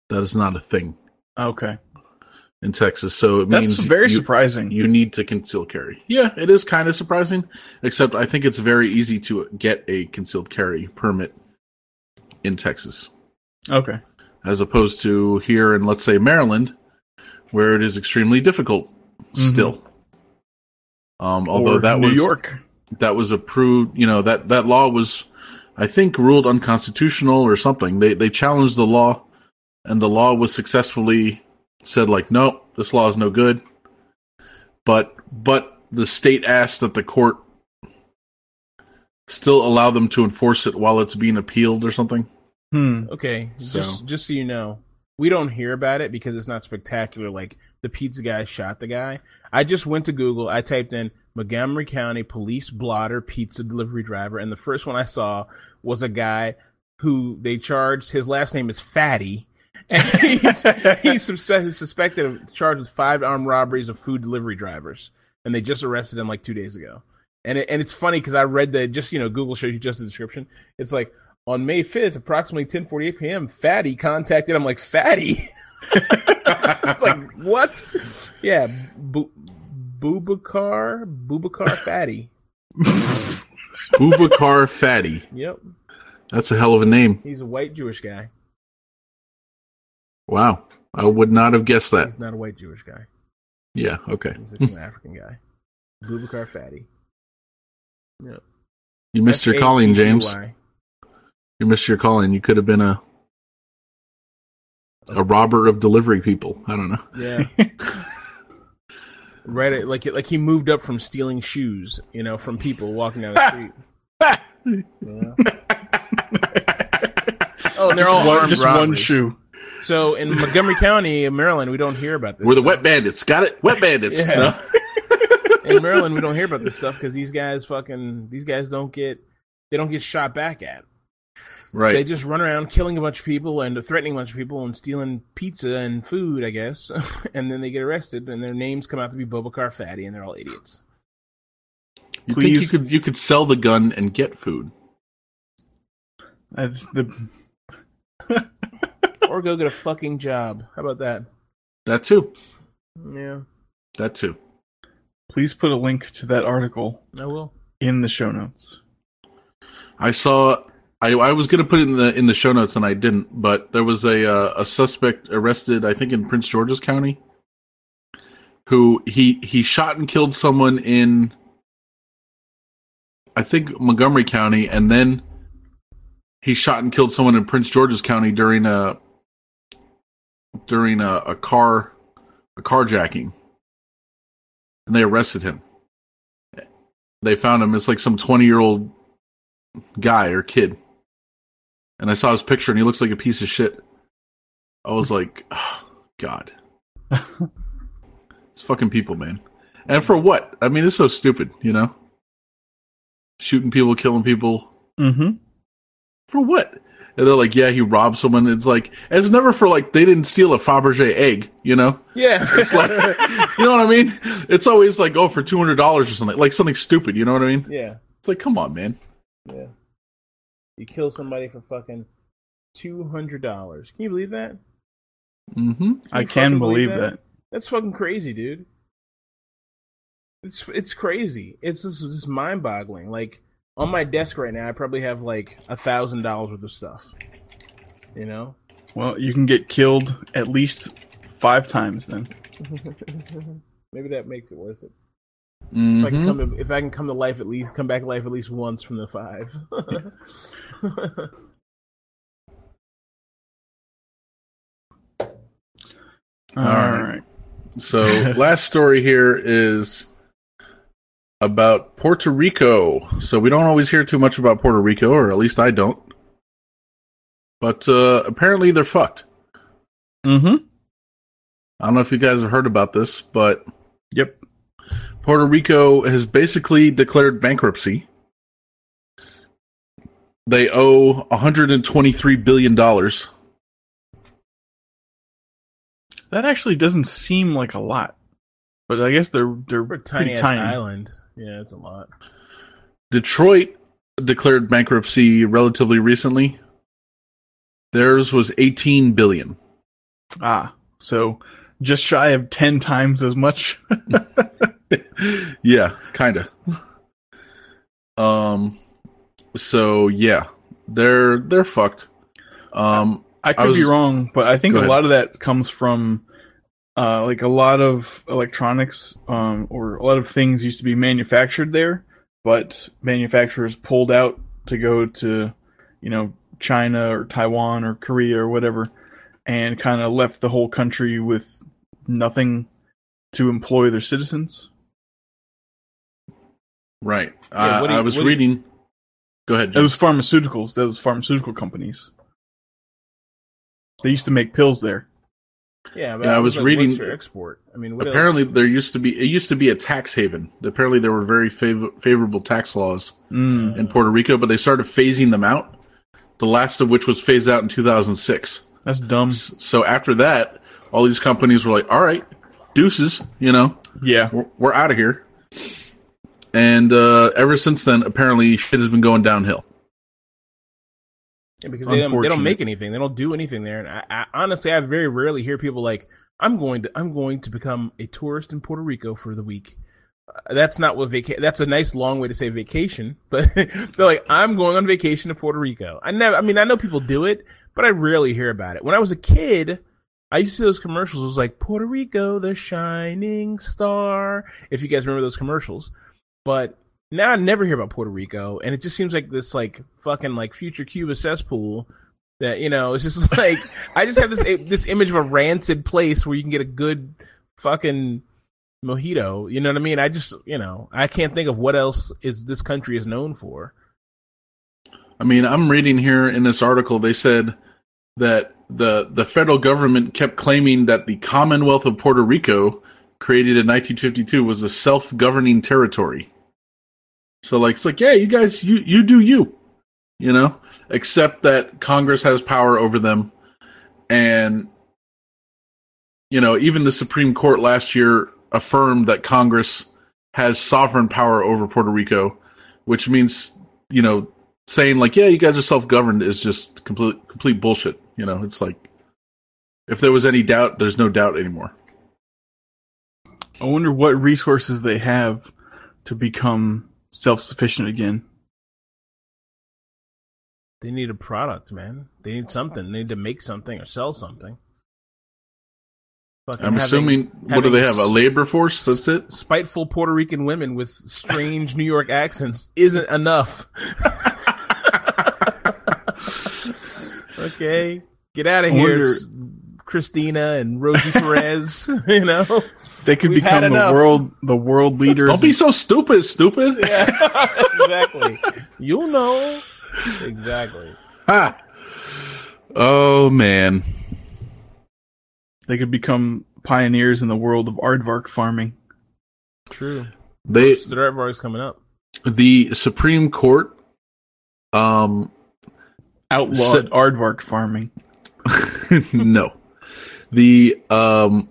That is not a thing Okay, in Texas, so it that's means very you, surprising. you need to conceal carry. Yeah, it is kind of surprising, except I think it's very easy to get a concealed carry permit in Texas. okay, as opposed to here in let's say Maryland, where it is extremely difficult still. Um, although Or that New was York. that was approved, you know that that law was, I think, ruled unconstitutional or something. They they challenged the law, and the law was successfully said like, no, this law is no good. But but the state asked that the court still allow them to enforce it while it's being appealed or something. Hmm. Okay. So- Just just so you know, we don't hear about it because it's not spectacular. Like the pizza guy shot the guy. I just went to Google. I typed in Montgomery County police blotter pizza delivery driver, and the first one I saw was a guy who they charged. His last name is Fatty. And he's, he's suspe- suspected of charged with five armed robberies of food delivery drivers, and they just arrested him like two days ago. And it, and it's funny because I read the just you know Google shows you just the description. It's like on May fifth, approximately ten forty eight p.m. Fatty contacted. I'm like Fatty. it's like what? Yeah, Bu- Bubakar Bubakar Fatty. Bubakar Fatty. Yep, That's a hell of a name. he's a white Jewish guy. Wow. I would not have guessed that. He's not a white Jewish guy. Yeah, okay. He's an African guy. Bubakar Fatty. Yep. You missed your calling, James. You missed your calling. You could have been a a robber of delivery people. I don't know. Yeah. right, at- like like he moved up from stealing shoes, you know, from people walking down the street. Yeah. Oh, and they're all one, armed just one shoe. So in Montgomery County, Maryland, we don't hear about this. We're the stuff. wet bandits. Got it? Wet bandits. Yeah. No? in Maryland, we don't hear about this stuff because these guys fucking these guys don't get they don't get shot back at. Right. They just run around killing a bunch of people and threatening a bunch of people and stealing pizza and food, I guess. and then they get arrested and their names come out to be Bobakar Fatty and they're all idiots. You think you Please. could you could sell the gun and get food? That's the. or go get a fucking job. How about that? That too. Yeah, That too. Please put a link to that article I will. in the show notes. I saw I, I was going to put it in the in the show notes and I didn't, but there was a uh, a suspect arrested, I think, in Prince George's County, who he he shot and killed someone in, I think Montgomery County, and then he shot and killed someone in Prince George's County during a during a, a car a carjacking, and they arrested him. They found him. It's like some twenty year old guy or kid and I saw his picture and he looks like a piece of shit. I was like, oh, God. it's fucking people, man. And for what? I mean, it's so stupid, you know? Shooting people, killing people. Mm-hmm. For what? And they're like, yeah, he robbed someone. It's like, it's never for like, they didn't steal a Fabergé egg, you know? Yeah. It's like, you know what I mean? It's always like, oh, for $200 or something. Like something stupid, you know what I mean? yeah. It's like, come on, man. Yeah. You kill somebody for fucking two hundred dollars. Can you believe that? Mm-hmm. I can believe believe that? that. That's fucking crazy, dude. It's it's crazy. It's just, just mind boggling. Like on my desk right now, I probably have like a thousand dollars worth of stuff. You know. Well, you can get killed at least five times then. Maybe that makes it worth it. If I can Mhm. come to, if I can come to life at least, come back to life at least once from the five. All right. right. So, last story here is about Puerto Rico. So, we don't always hear too much about Puerto Rico, or at least I don't. But uh, apparently, they're fucked. Mm-hmm. I don't know if you guys have heard about this, but Yep. Puerto Rico has basically declared bankruptcy. They owe $123 billion. That actually doesn't seem like a lot, but I guess they're they're a tiny pretty tiny. island. Yeah, it's a lot. Detroit declared bankruptcy relatively recently. Theirs was 18 billion. Ah, so just shy of ten times as much. yeah, kind of. Um so yeah, they're they're fucked. Um I could was- be wrong, but I think a lot of that comes from uh, like a lot of electronics um, or a lot of things used to be manufactured there, but manufacturers pulled out to go to, you know, China or Taiwan or Korea or whatever, and kind of left the whole country with nothing to employ their citizens. right. Yeah, Uh, you- I was what do you- reading Go ahead. It was pharmaceuticals. That was pharmaceutical companies. They used to make pills there. Yeah, but I was like, reading- export. I mean, what else? Apparently, there used to be it used to be a tax haven. Apparently, there were very fav- favorable tax laws Mm. in Puerto Rico, but they started phasing them out. The last of which was phased out in 2006. That's dumb. So after that, all these companies were like, "All right, deuces," you know, Yeah. we're, we're out of here. And uh, ever since then, apparently, shit has been going downhill. Yeah, because they don't, they don't make anything. They don't do anything there. And I, I honestly, I very rarely hear people like, "I'm going to, I'm going to become a tourist in Puerto Rico for the week." Uh, that's not what vacation. That's a nice long way to say vacation, but they're like, "I'm going on vacation to Puerto Rico." I never. I mean, I know people do it, but I rarely hear about it. When I was a kid, I used to see those commercials. It was like Puerto Rico, the shining star. If you guys remember those commercials, but now I never hear about Puerto Rico, and it just seems like this like fucking like future Cuba cesspool. That you know, it's just like I just have this this image of a rancid place where you can get a good fucking mojito. You know what I mean? I just you know I can't think of what else is this country is known for. I mean, I'm reading here in this article. They said that the the federal government kept claiming that the Commonwealth of Puerto Rico, created in 1952, was a self-governing territory. So, like, it's like, yeah, you guys, you you do you, you know, except that Congress has power over them, and you know, even the Supreme Court last year affirmed that Congress has sovereign power over Puerto Rico, which means you know saying like, yeah, you guys are self governed is just complete complete bullshit. You know, it's like if there was any doubt, there's no doubt anymore. I wonder what resources they have to become self sufficient again. They need a product, man. They need something. They need to make something or sell something. Fucking I'm having- assuming. What do they have? A labor force? That's it. Spiteful Puerto Rican women with strange New York accents isn't enough. okay, get out of here, Christina and Rosie Perez. you know, They could We've become the enough. world the world leaders. Don't be so stupid, stupid. exactly. You'll know exactly. Ha! Oh man. they could become pioneers in the world of aardvark farming. True. They The Aardvark's coming up. the Supreme Court um Outlawed Sit- aardvark farming. no. The um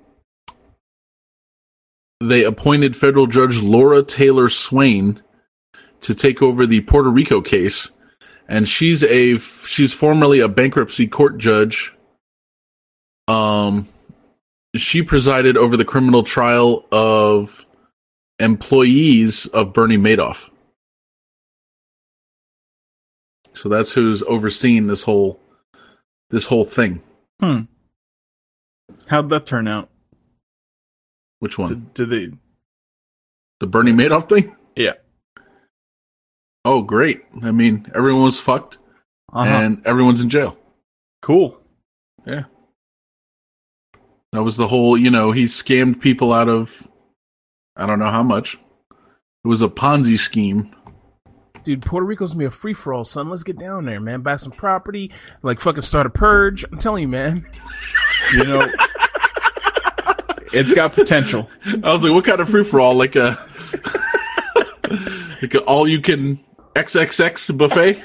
they appointed federal judge Laura Taylor Swain to take over the Puerto Rico case and she's a she's formerly a bankruptcy court judge. Um she presided over the criminal trial of employees of Bernie Madoff. So that's who's overseeing this whole this whole thing. How'd that turn out? Which one? Did, did they? The Bernie Madoff thing? Yeah. Oh, great. I mean, everyone was fucked Uh-huh. and everyone's in jail. cool. Yeah. That was the whole, you know, he scammed people out of I don't know how much. It was a Ponzi scheme. Dude, Puerto Rico's gonna be a free for all, son. Let's get down there, man. Buy some property, like fucking start a purge. I'm telling you, man. You know, it's got potential. I was like, what kind of free for all? Like a like a all you can XXX buffet?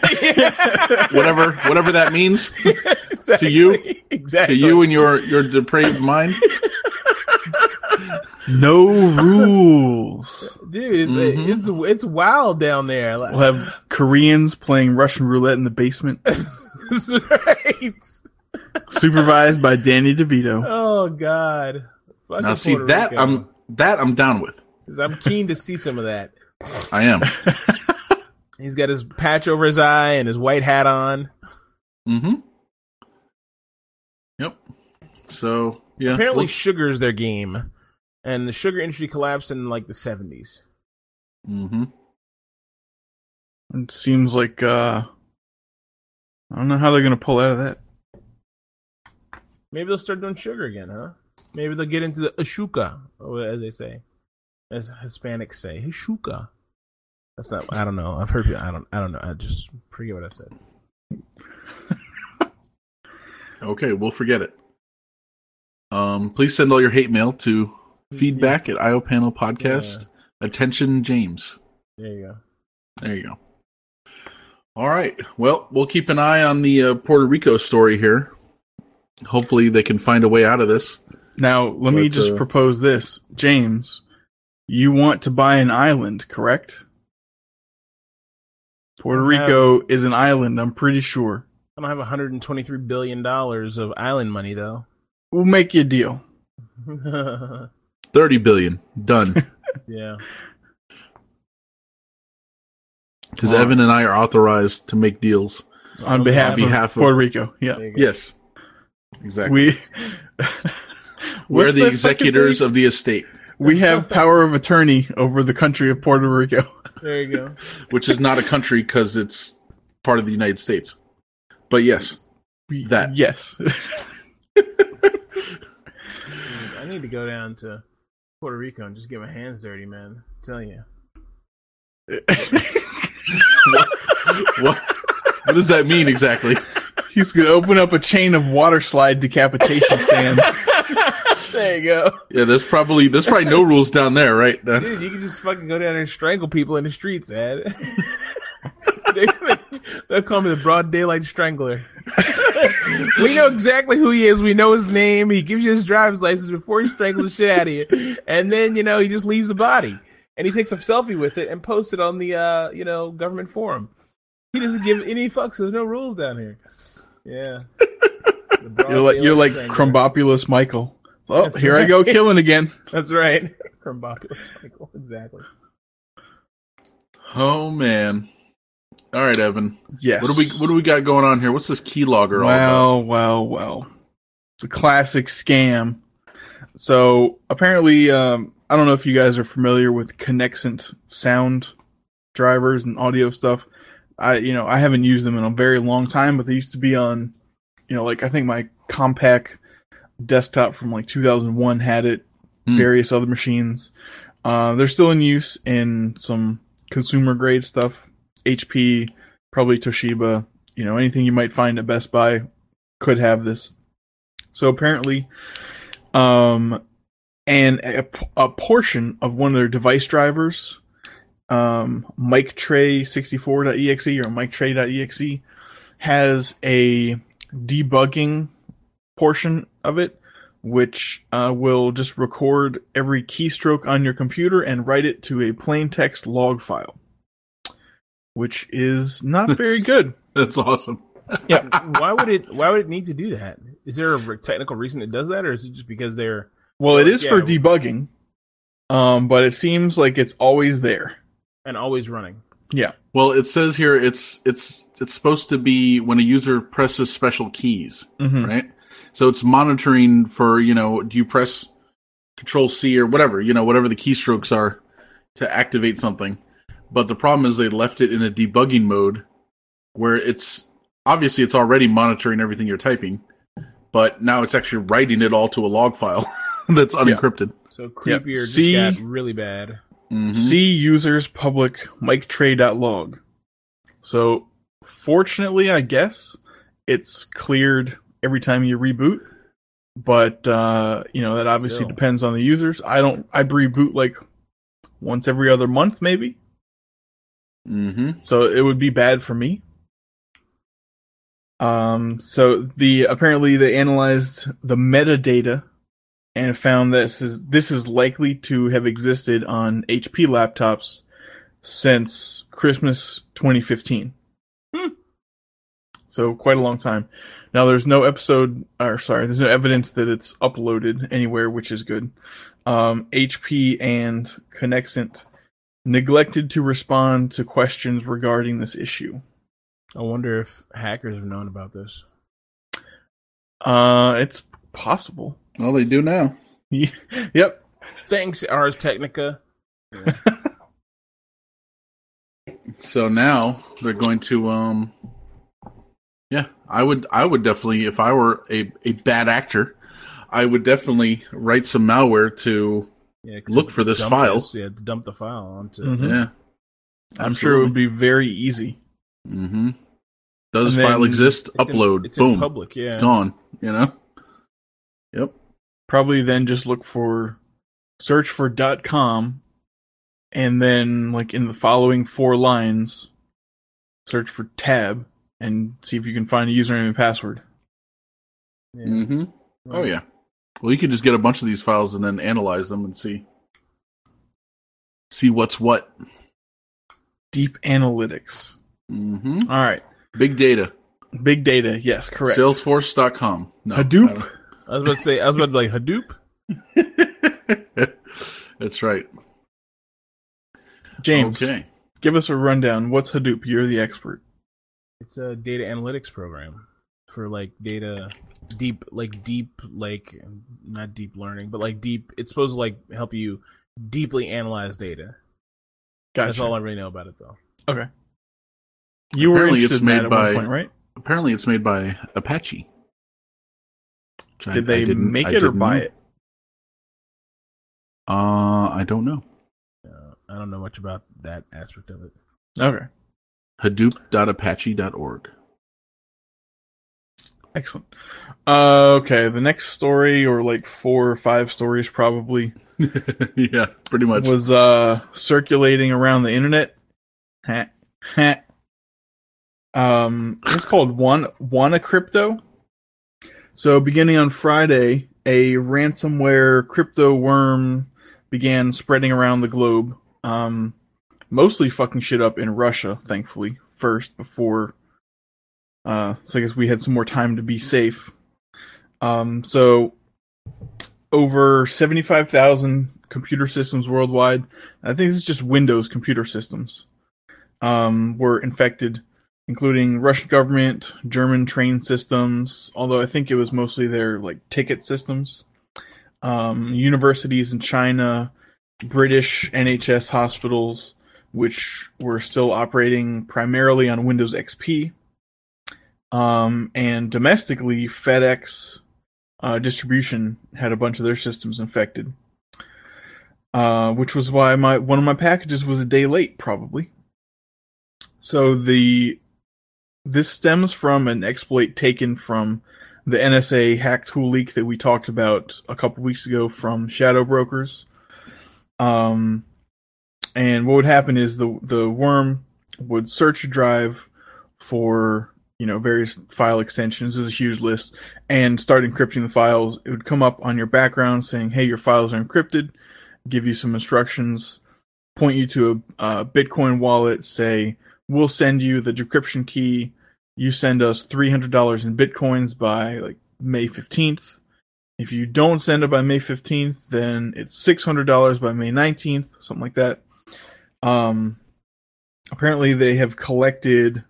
whatever whatever that means exactly. you? exactly. to you and your your depraved mind. No rules. dude, it's Mhm. it's it's wild down there. Like, We'll have Koreans playing Russian roulette in the basement, that's right. Supervised by Danny DeVito. Oh God. Fucking Now see Puerto that Rico. I'm that I'm down with. 'Cause I'm keen to see some of that. I am. He's got his patch over his eye and his white hat on. Mm-hmm. Yep. So yeah. Apparently, well, sugar's their game, and the sugar industry collapsed in like the '70s. Mm-hmm. It seems like uh I don't know how they're gonna pull out of that. Maybe they'll start doing sugar again, huh? Maybe they'll get into the ashuka, as they say, as Hispanics say, hishuka. That's not. I don't know. I've heard. people- I don't. I don't know. I just forget what I said. Okay, we'll forget it. Um, please send all your hate mail to feedback at IO Panel Podcast. Attention, James. There you go. There you go. All right. Well, we'll keep an eye on the uh, Puerto Rico story here. Hopefully, they can find a way out of this. Now let me just uh, propose this. James, you want to buy an island, correct? Puerto I have- Rico is an island, I'm pretty sure. I don't have 123 billion dollars of island money though. We'll make you a deal. Thirty billion done. yeah. Because All right. Evan and I are authorized to make deals. On On behalf, behalf of of- Puerto Rico. Yeah. There go. Yes, exactly. We We're What's the executors of the estate, we have power of attorney over the country of Puerto Rico. There you go. which is not a country because it's part of the United States. But yes, That. Yes. I need to go down to Puerto Rico and just get my hands dirty, man. I'm telling you. what what does that mean exactly? He's gonna open up a chain of water slide decapitation stands. there you go. Yeah, there's probably there's probably no rules down there, right? Dude, you can just fucking go down there and strangle people in the streets, man. they, they'll call me the broad daylight strangler. we know exactly who he is. We know his name. He gives you his driver's license before he strangles the shit out of you. And then, you know, he just leaves the body. And he takes a selfie with it and posts it on the, uh, you know, government forum. He doesn't give any fucks. There's no rules down here. Yeah. You're like you're like strangler. Krombopulos Michael. Oh, That's here I go killing again. That's right. Krombopulos Michael. Exactly. Oh man. All right, Evan. Yes. What do we what do we got going on here? What's this keylogger all about? Well, well, well. The classic scam. So apparently, um, I don't know if you guys are familiar with Conexant sound drivers and audio stuff. I, you know, I haven't used them in a very long time, but they used to be on, you know, like I think my Compaq desktop from like 2001 had it. Hmm. Various other machines. Uh, they're still in use in some consumer grade stuff. HP, probably Toshiba. You know, anything you might find at Best Buy could have this. So apparently, um, and a, a portion of one of their device drivers, um, MicTray64.exe or MicTray.exe, has a debugging portion of it, which uh, will just record every keystroke on your computer and write it to a plain text log file, which is not very good. That's awesome. Yeah. why would it? Why would it need to do that? Is there a technical reason it does that, or is it just because they're? Well, it is for debugging, um, but it seems like it's always there. And always running. Yeah. Well, it says here it's it's it's supposed to be when a user presses special keys, Mm-hmm. right? So it's monitoring for you know do you press Control C or whatever you know whatever the keystrokes are to activate something. But the problem is they left it in a debugging mode where it's obviously it's already monitoring everything you're typing, but now it's actually writing it all to a log file that's unencrypted. So creepier See- just got really bad. Mhm. See users public MicTray.log. So, fortunately, I guess it's cleared every time you reboot. But uh, you know that obviously Still. depends on the users. I don't. I reboot like once every other month, maybe. Mm-hmm. so it would be bad for me. Um, so the apparently they analyzed the metadata and found this is this is likely to have existed on HP laptops since Christmas 2015. Hmm. So quite a long time. Now there's no episode or sorry, there's no evidence that it's uploaded anywhere, which is good. Um, HP and Conexant neglected to respond to questions regarding this issue. I wonder if hackers have known about this. Uh, it's possible. Well, they do now. yep. Thanks, Ars Technica. So now they're going to um yeah, I would I would definitely if I were a, a bad actor, I would definitely write some malware to Yeah, 'cause Look for this dump file. this- yeah, dump the file onto. Mhm. yeah. I'm sure it would be very easy. Mm-hmm. Does file exist? It's in- Upload. it's in Boom. public. Yeah. Gone. You know? Yep. Probably then just look for search for .com and then like in the following four lines search for tab and see if you can find a username and password. Yeah. Mm-hmm. Oh yeah. Well you could just get a bunch of these files and then analyze them and see see what's what. Deep analytics. Mm-hmm. All right. Big data. Big data. Yes, correct. Salesforce.com. No. Hadoop. I was about to say. I was about to be like Hadoop. That's right. James, Okay. give us a rundown. What's Hadoop? You're the expert. It's a data analytics program for like data deep, like deep, like not deep learning, but like deep. It's supposed to like help you deeply analyze data. Gotcha. That's all I really know about it, though. Okay. You were Apparently it's interested in that made at by- one point, right? Apparently, it's made by Apache. Which I- Did I they didn't- make it or buy it? Uh, I don't know. Uh, I don't know much about that aspect of it. Okay. Hadoop.apache.org. Excellent. Uh, okay, the next story, or like four or five stories probably, yeah, pretty much. was uh circulating around the internet. Ha, ha. Um, it's called One Wanna Crypto. So, beginning on Friday, a ransomware crypto worm began spreading around the globe. Um, mostly fucking shit up in Russia, thankfully, first before. Uh, so I guess we had some more time to be safe. Um, so over seventy-five thousand computer systems worldwide. I think this is just Windows computer systems. um, were infected, including Russian government, German train systems. Although I think it was mostly their like ticket systems. Um, universities in China, British NHS hospitals, which were still operating primarily on Windows XP. Um, and domestically, FedEx uh, distribution had a bunch of their systems infected, uh, which was why my one of my packages was a day late, probably. So the this stems from an exploit taken from the NSA hack tool leak that we talked about a couple weeks ago from Shadow Brokers. Um, and what would happen is the the worm would search a drive for you know various file extensions. There's a huge list, and start encrypting the files. It would come up on your background saying, "Hey, your files are encrypted." Give you some instructions, point you to a, a Bitcoin wallet. Say, "We'll send you the decryption key. You send us three hundred dollars in bitcoins by like May fifteenth." If you don't send it by May 15th, then it's $600 by May 19th, something like that. Um, apparently, they have collected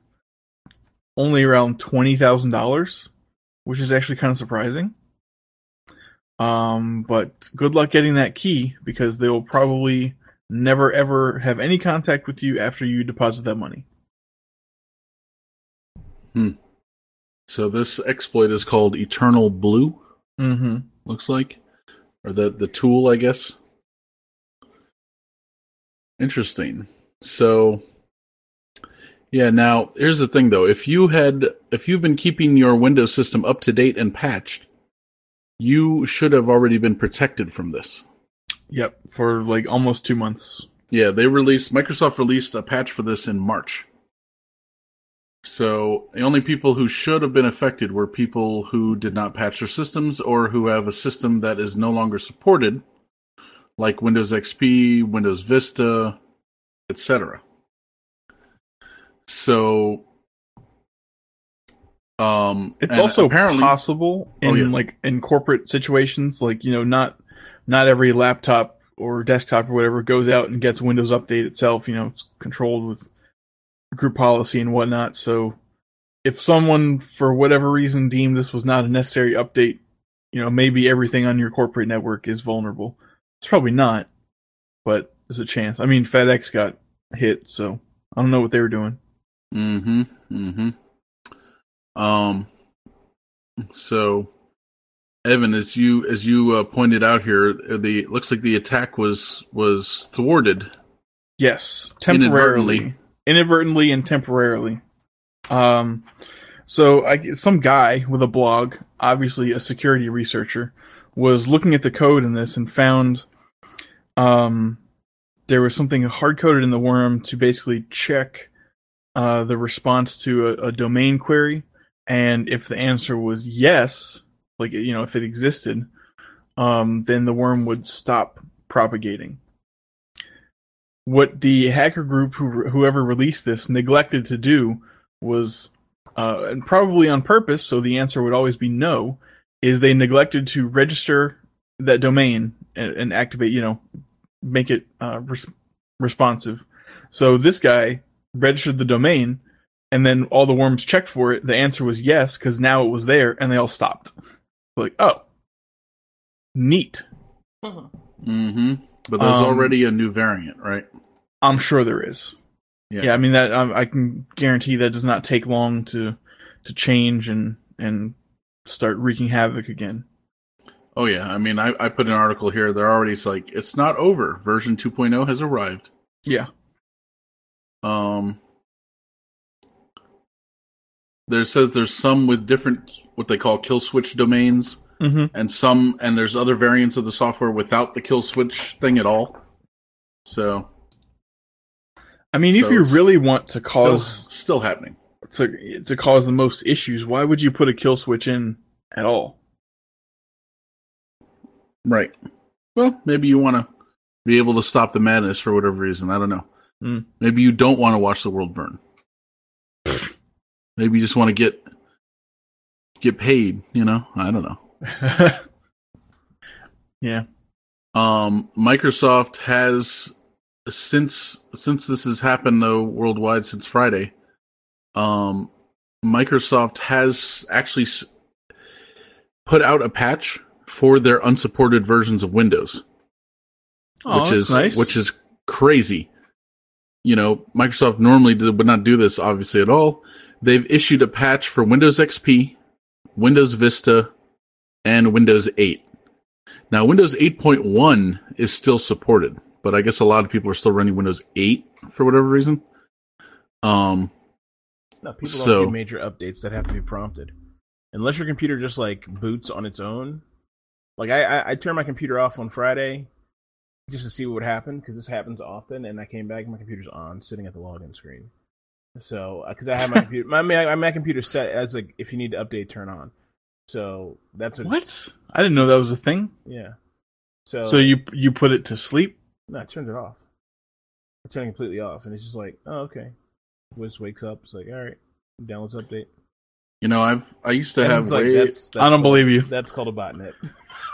only around $20,000, which is actually kind of surprising. Um, but good luck getting that key because they will probably never ever have any contact with you after you deposit that money. So this exploit is called Eternal Blue. Mm-hmm. Looks like, or the the tool, I guess. Interesting. So, yeah. Now, here's the thing, though. If you had, if you've been keeping your Windows system up to date and patched, you should have already been protected from this. Yep, for like almost two months. Yeah, they released Microsoft released a patch for this in March. So the only people who should have been affected were people who did not patch their systems or who have a system that is no longer supported, like Windows XP, Windows Vista, etc. So um It's also apparently possible in Oh, yeah. like in corporate situations, like you know, not not every laptop or desktop or whatever goes out and gets Windows Update itself. You know, it's controlled with group policy and whatnot. So, if someone for whatever reason deemed this was not a necessary update, you know, maybe everything on your corporate network is vulnerable. It's probably not, but there's a chance. I mean, FedEx got hit, so I don't know what they were doing. Mm-hmm. Mm-hmm. Um. So, Evan, as you as you uh, pointed out here, the looks like the attack was was thwarted. Yes, temporarily, Inadvertently. inadvertently, and temporarily. Um, so I some guy with a blog, obviously a security researcher, was looking at the code in this and found, um, there was something hard coded in the worm to basically check, uh, the response to a, a domain query, and if the answer was yes, like you know if it existed, um, then the worm would stop propagating. What the hacker group who whoever released this neglected to do was uh, and probably on purpose so the answer would always be no is they neglected to register that domain and, and activate you know make it uh, res- responsive. So this guy registered the domain and then all the worms checked for it. The answer was yes because now it was there and they all stopped like oh neat Mm-hmm. But there's Um, already a new variant, right? I'm sure there is. Yeah. Yeah, I mean that um, I can guarantee that does not take long to to change and and start wreaking havoc again. Oh yeah. I mean, I, I put an article here. They're already like, it's not over. Version 2.0 has arrived. Yeah. Um, there says there's some with different what they call kill switch domains, Mm-hmm. and some and there's other variants of the software without the kill switch thing at all. So I mean, So if you really want to cause still happening. to to cause the most issues, why would you put a kill switch in at all? Right. Well, maybe you want to be able to stop the madness for whatever reason. I don't know. Hmm. Maybe you don't want to watch the world burn. Maybe you just want to get get paid. You know, I don't know. yeah. Um, Microsoft has since since this has happened though worldwide since Friday, um, Microsoft has actually s- put out a patch for their unsupported versions of Windows, Oh, which that's is nice. which is crazy. You know, Microsoft normally did, would not do this obviously at all. They've issued a patch for Windows XP, Windows Vista, and Windows 8. Now, Windows 8.1 is still supported, but I guess a lot of people are still running Windows 8 for whatever reason. Um, No, people So- don't get major updates that have to be prompted, unless your computer just like boots on its own. Like I, I, I turned my computer off on Friday just to see what would happen because this happens often, and I came back, and my computer's on, sitting at the login screen. So, uh, because I have my computer, my my my computer set as like if you need to update, turn on. So that's what. what? I didn't know that was a thing. Yeah. So So you you put it to sleep? no, I turned it off. I turned it completely off, and it's just like, oh okay. Wiz wakes up. It's like, all right, downloads update. you know, I've I used to And have it's like, way, that's, that's I don't called- believe you. That's called a botnet.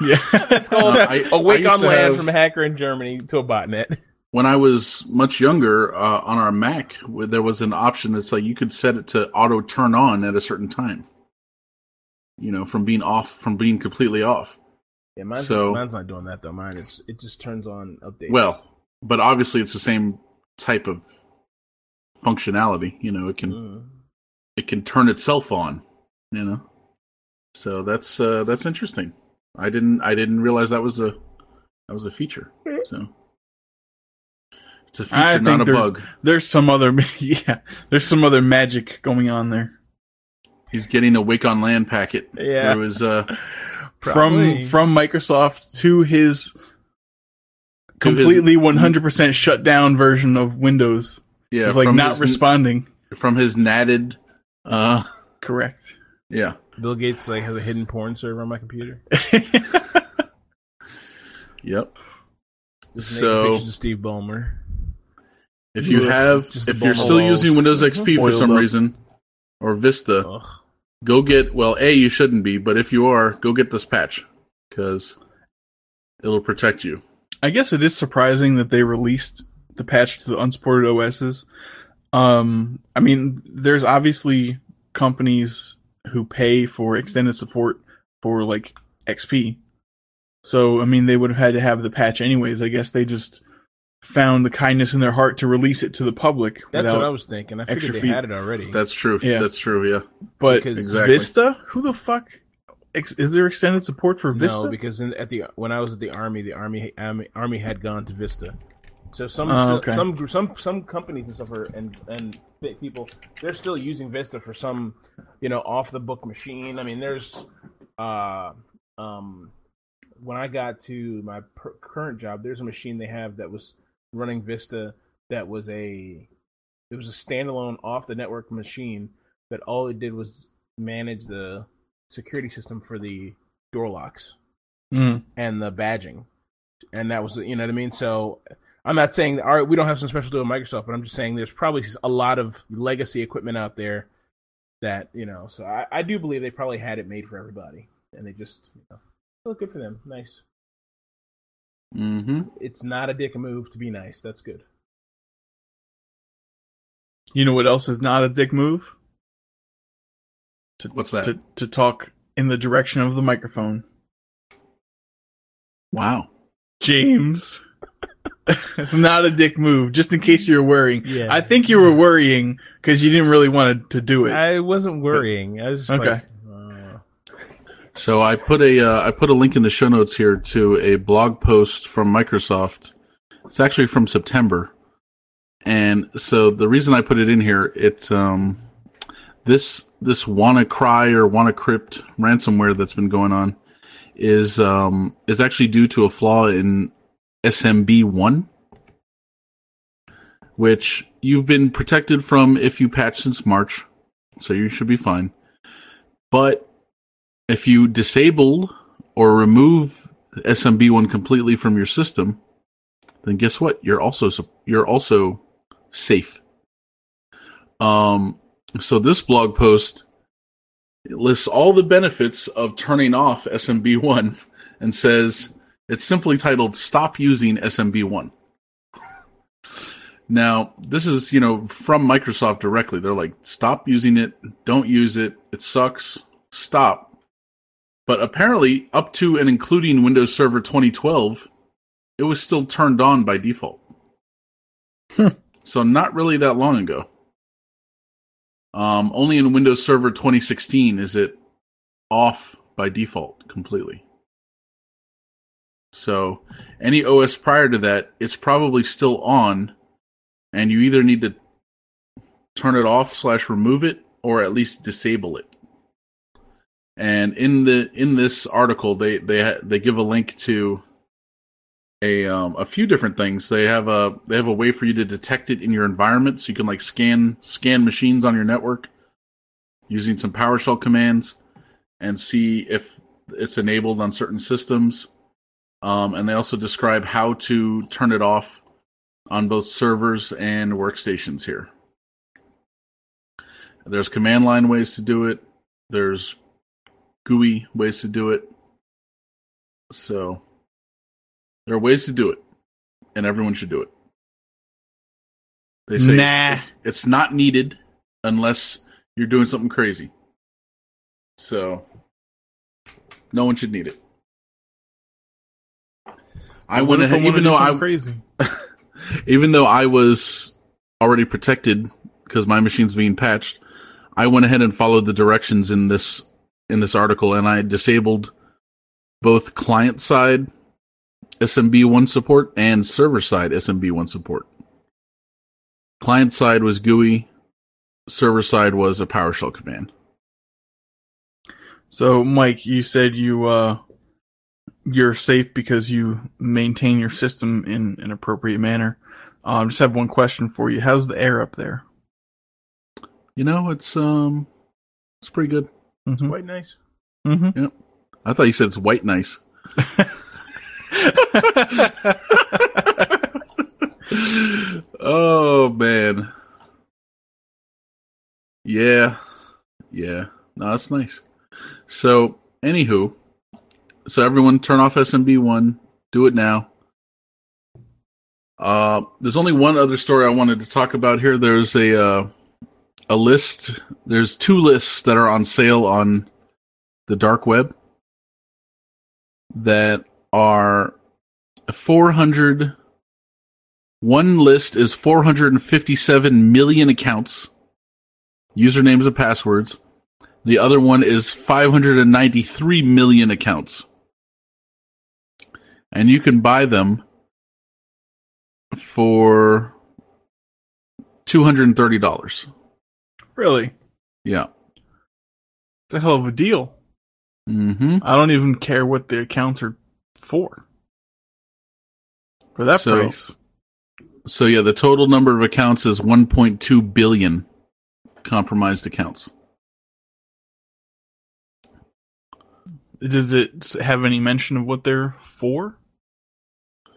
Yeah. That's called No, I- awake used on to land have- from a hacker in Germany to a botnet. When I was much younger uh, on our Mac, there was an option that's like you could set it to auto turn on at a certain time. You know, from being off, from being completely off. Yeah, mine's, So- mine's not doing that though. Mine is it just turns on updates. Well, but obviously it's the same type of functionality. You know, it can Mm. it can turn itself on. You know, so that's uh, that's interesting. I didn't I didn't realize that was a that was a feature. So it's a feature, I not think a there- bug. There's some other yeah. There's some other magic going on there. He's getting a Wake on LAN packet Yeah. through his uh From from Microsoft to his To completely 100% shut down version of Windows. yeah it's like not his, responding. from his natted uh Correct. yeah Bill Gates like has a hidden porn server on my computer. yep. Just naked So pictures of Steve Ballmer. If you Ugh, have just if you're still walls. using Windows XP for Oiled some up. reason or Vista, Ugh. go get well a you shouldn't be but if you are go get this patch because it'll protect you I guess it is surprising that they released the patch to the unsupported OSs. Um, I mean, there's obviously companies who pay for extended support for like XP. So, I mean, they would have had to have the patch anyways. I guess they just found the kindness in their heart to release it to the public. That's what I was thinking. I figured they feet. had it already. that's true Yeah. that's true yeah But because- Exactly. Vista, who the fuck? Is there extended support for Vista? No, because in, at the when I was at the army, the army army, army had gone to Vista. So some so- okay. some some some companies and stuff are and and people they're still using Vista for some you know off the book machine. I mean, there's uh um when I got to my per- current job, there's a machine they have that was running Vista that was a it was a standalone off the network machine that all it did was manage the security system for the door locks Mm. and the badging, and that was you know what I mean. So I'm not saying that our, we don't have some special deal with Microsoft, but I'm just saying there's probably a lot of legacy equipment out there that you know. So I, I do believe they probably had it made for everybody, and they just you know, oh, good for them. Nice. Mm-hmm It's not a dick move to be nice. That's good. You know what else is not a dick move? what's that To to talk in the direction of the microphone. wow James. it's not a dick move, just in case you were worrying. Yeah. I think you were worrying because you didn't really want to do it. I wasn't worrying. I was just Okay. like, So I put a uh, I put a link in the show notes here to a blog post from Microsoft. It's actually from September, and so the reason I put it in here, it's um this this WannaCry or WannaCrypt ransomware that's been going on is um is actually due to a flaw in SMB one, which you've been protected from if you patch since March, so you should be fine. But if you disable or remove SMB1 completely from your system, then guess what? You're also you're also safe. Um, so this blog post lists all the benefits of turning off SMB1 and says it's simply titled "Stop using SMB1." Now, this is, you know, from Microsoft directly. They're like, stop using it. Don't use it. It sucks. Stop. But apparently, up to and including Windows Server 2012, it was still turned on by default. so, not really that long ago. Um, only in Windows Server 2016 is it off by default completely. So, any OS prior to that, it's probably still on, and you either need to turn it off slash remove it, or at least disable it. And in the in this article, they they they give a link to a um, a few different things. They have a they have a way for you to detect it in your environment, so you can like scan scan machines on your network using some PowerShell commands and see if it's enabled on certain systems. Um, and they also describe how to turn it off on both servers and workstations here. There's command line ways to do it. There's GUI ways to do it. So there are ways to do it, and everyone should do it. They say Nah. it's, it's, it's not needed unless you're doing something crazy. So no one should need it. I went ahead, wanna even though I crazy. even though I was already protected because my machine's being patched, I went ahead and followed the directions in this in this article, and I disabled both client side SMB1 support and server side SMB1 support. Client side was GUI, server side was a PowerShell command. So, Mike, you said you uh, you're safe because you maintain your system in an appropriate manner. Um, just have one question for you. How's the air up there? You know, it's um, it's pretty good. Mm-hmm. Quite nice. Mm-hmm. I thought you said it's white nice. oh man. Yeah. Yeah. No, that's nice. So, anywho, so everyone turn off SMB1. Do it now. Uh, there's only one other story I wanted to talk about here. There's a uh, a list. There's two lists that are on sale on the dark web that are 400 one list is 457 million accounts usernames and passwords. The other one is 593 million accounts. And you can buy them for $230 really? yeah It's a hell of a deal. mm-hmm I don't even care what the accounts are for. For that So- price. so yeah the total number of accounts is 1.2 billion compromised accounts Does it have any mention of what they're for?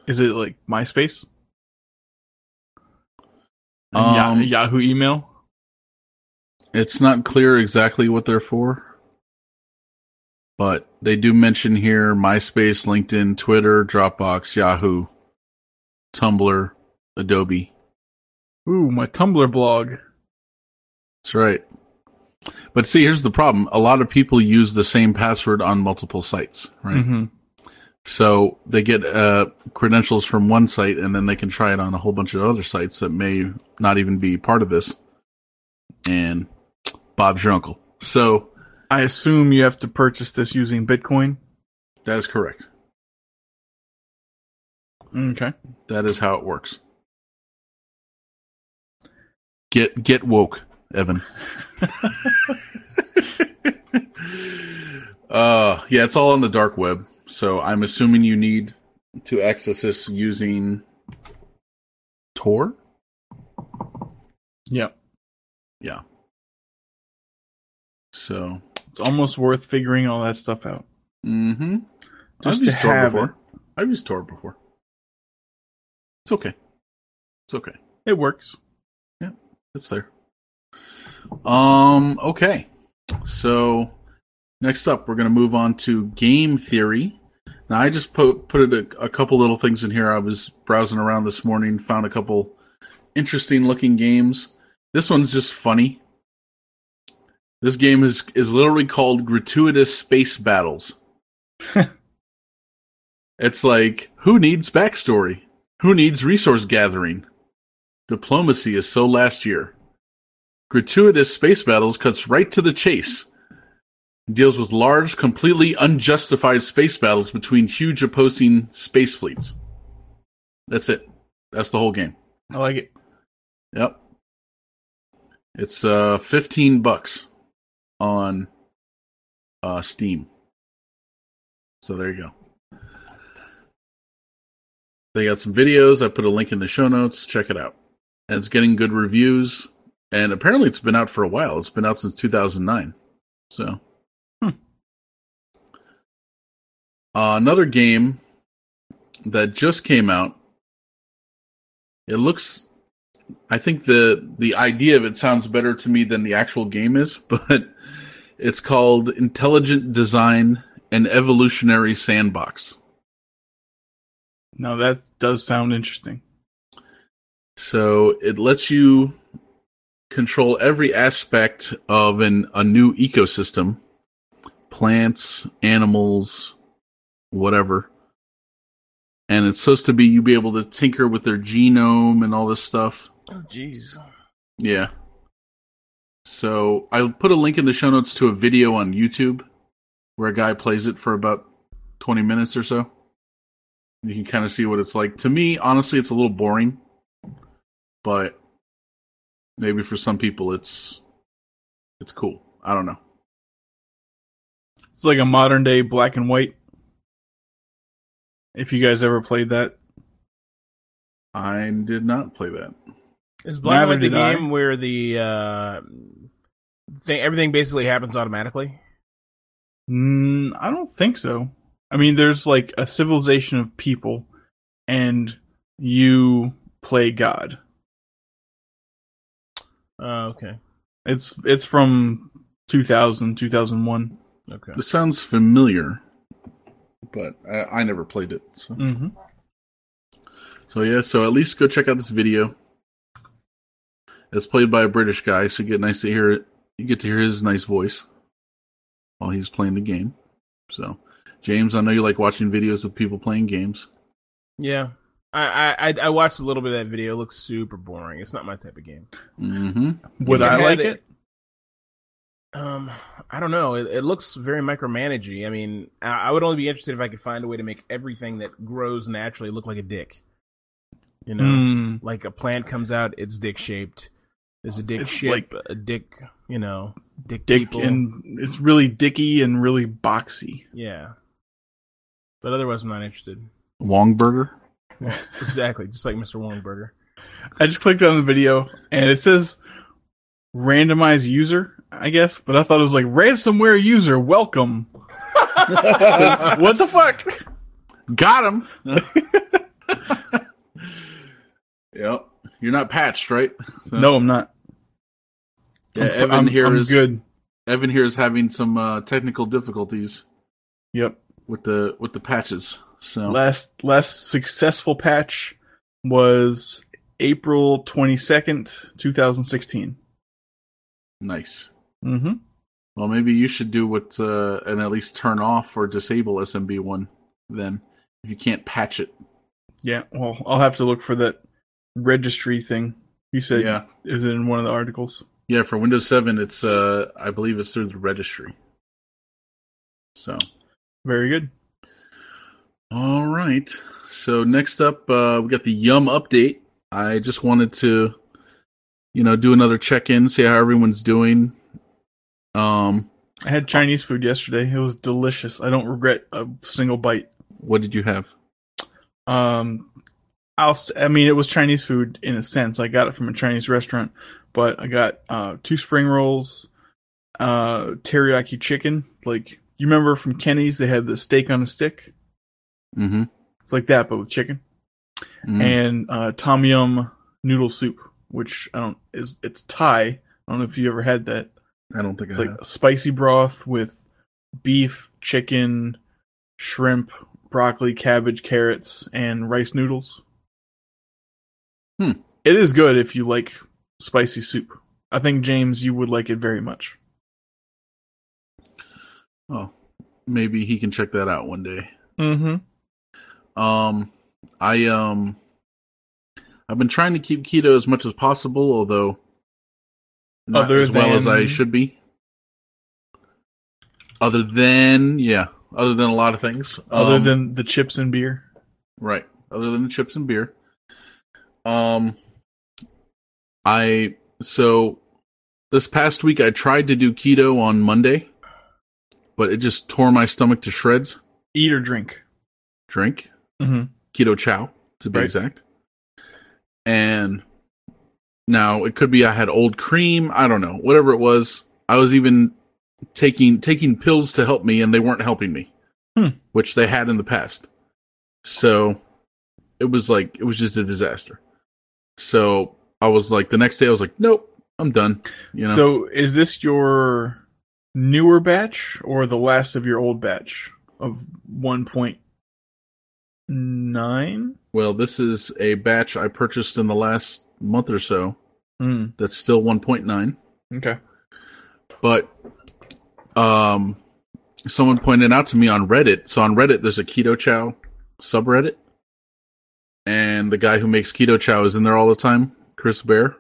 Is it like MySpace? Um, Yahoo email? It's not clear exactly what they're for, but they do mention here MySpace, LinkedIn, Twitter, Dropbox, Yahoo, Tumblr, Adobe. Ooh, my Tumblr blog. That's right. But see, here's the problem. A lot of people use the same password on multiple sites, right? hmm So they get uh, credentials from one site and then they can try it on a whole bunch of other sites that may not even be part of this. And Bob's your uncle. So I assume you have to purchase this using Bitcoin. that is correct. Okay. That is how it works. Get get woke, Evan. uh yeah, it's all on the dark web. So I'm assuming you need to access this using Tor? Yep. Yeah. So It's almost worth figuring all that stuff out. mm-hmm. Just I've to used Tor have before. I've used Tor before. It's okay. It's okay. It works. Yeah, it's there. Um. Okay. So next up, we're going to move on to game theory. Now, I just put put it a, a couple little things in here. I was browsing around this morning, found a couple interesting looking games. This one's just funny. This game is is literally called Gratuitous Space Battles. it's like who needs backstory? Who needs resource gathering? Diplomacy is so last year. Gratuitous Space Battles cuts right to the chase. Deals with large, completely unjustified space battles between huge opposing space fleets. That's it. That's the whole game. I like it. Yep. It's uh 15 bucks on uh Steam. So there you go. They got some videos. I put a link in the show notes. Check it out. And it's getting good reviews. And apparently it's been out for a while. It's been out since 2009. So. Hmm. Uh, another game that just came out. It looks I think the the idea of it sounds better to me than the actual game is, but it's called Intelligent Design and Evolutionary Sandbox. No, that does sound interesting. So it lets you control every aspect of an a new ecosystem, plants, animals, whatever. And it's supposed to be you be able to tinker with their genome and all this stuff. Oh, jeez. Yeah. So I'll put a link in the show notes to a video on YouTube where a guy plays it for about 20 minutes or so. You can kind of see what it's like. To me, honestly, it's a little boring, but maybe for some people it's it's cool. I don't know. It's like a modern day black and white. If you guys ever played that, I did not play that. Is Black Neither White the did I. game where the uh, thing, everything basically happens automatically? mm, I don't think so. I mean, there's like a civilization of people, and you play God. Oh, okay. It's it's from 2000, 2001. Okay. This sounds familiar, but I, I never played it. So. Mm-hmm. So yeah, so at least go check out this video. It's played by a British guy, so you get nice to hear it. You get to hear his nice voice while he's playing the game. So, James, I know you like watching videos of people playing games. Yeah. I, I I watched a little bit of that video. It looks super boring. It's not my type of game. Mm-hmm. Would I like had it? Um, I don't know. It, it looks very micromanagey. I mean, I, I would only be interested if I could find a way to make everything that grows naturally look like a dick. You know, Mm, like a plant comes out, it's dick shaped. There's a dick It's ship, like- a dick, you know, dick, dick people. and it's really dicky and really boxy. yeah. But otherwise, I'm not interested. Wongburger. exactly, just like Mr. Wongburger. I just clicked on the video and it says randomized user, I guess, but I thought it was like ransomware user, welcome. what the fuck? Got him. yep. You're not patched, right? So- No, I'm not. Yeah, I'm, Evan I'm- here I'm is- good. Evan here is having some uh, technical difficulties Yep. with the with the patches. So Last last successful patch was April 22nd, 2016. nice. Mm-hmm. Well, maybe you should do what uh, and at least turn off or disable SMB one then if you can't patch it. Yeah, well, I'll have to look for that registry thing. You said Yeah. is it in one of the articles? Yeah, for Windows 7 it's uh I believe it's through the registry. So, Very good. all right. So next up uh we got the Yum update. I just wanted to you know, do another check-in, see how everyone's doing. Um I had Chinese food yesterday. It was delicious. I don't regret a single bite. what did you have? Um, I'll. I mean, it was Chinese food in a sense. I got it from a Chinese restaurant, but I got uh, two spring rolls, uh, teriyaki chicken. Like you remember from Kenny's, they had the steak on a stick. Mhm. It's like that, but with chicken Mm. and uh, tom yum noodle soup, which I don't is it's Thai. I don't know if you ever had that. I don't think It's I like spicy broth with beef, chicken, shrimp, broccoli, cabbage, carrots, and rice noodles. Hmm. It is good if you like spicy soup. I think James, you would like it very much. Oh, maybe he can check that out one day. Mm-hmm. Um, I um, I've been trying to keep keto as much as possible, although not Other as well as I should be. Other than yeah, other than a lot of things. Other Um, than the chips and beer. Right. Other than the chips and beer. Um I so this past week I tried to do keto on Monday, but it just tore my stomach to shreds. Eat or drink. Drink Mm-hmm. keto chow to be Right. exact. And now it could be I had old cream, I don't know, whatever it was. I was even taking taking pills to help me and they weren't helping me. Hmm. Which they had in the past. So it was like it was just a disaster. So I was like the next day I was like, Nope, I'm done. You know So is this your newer batch or the last of your old batch of 1.9? well this is a batch I purchased in the last month or so Mm. that's still one point nine. Okay. but um someone pointed out to me on reddit so on reddit there's a keto chow subreddit and the guy who makes keto chow is in there all the time chris bair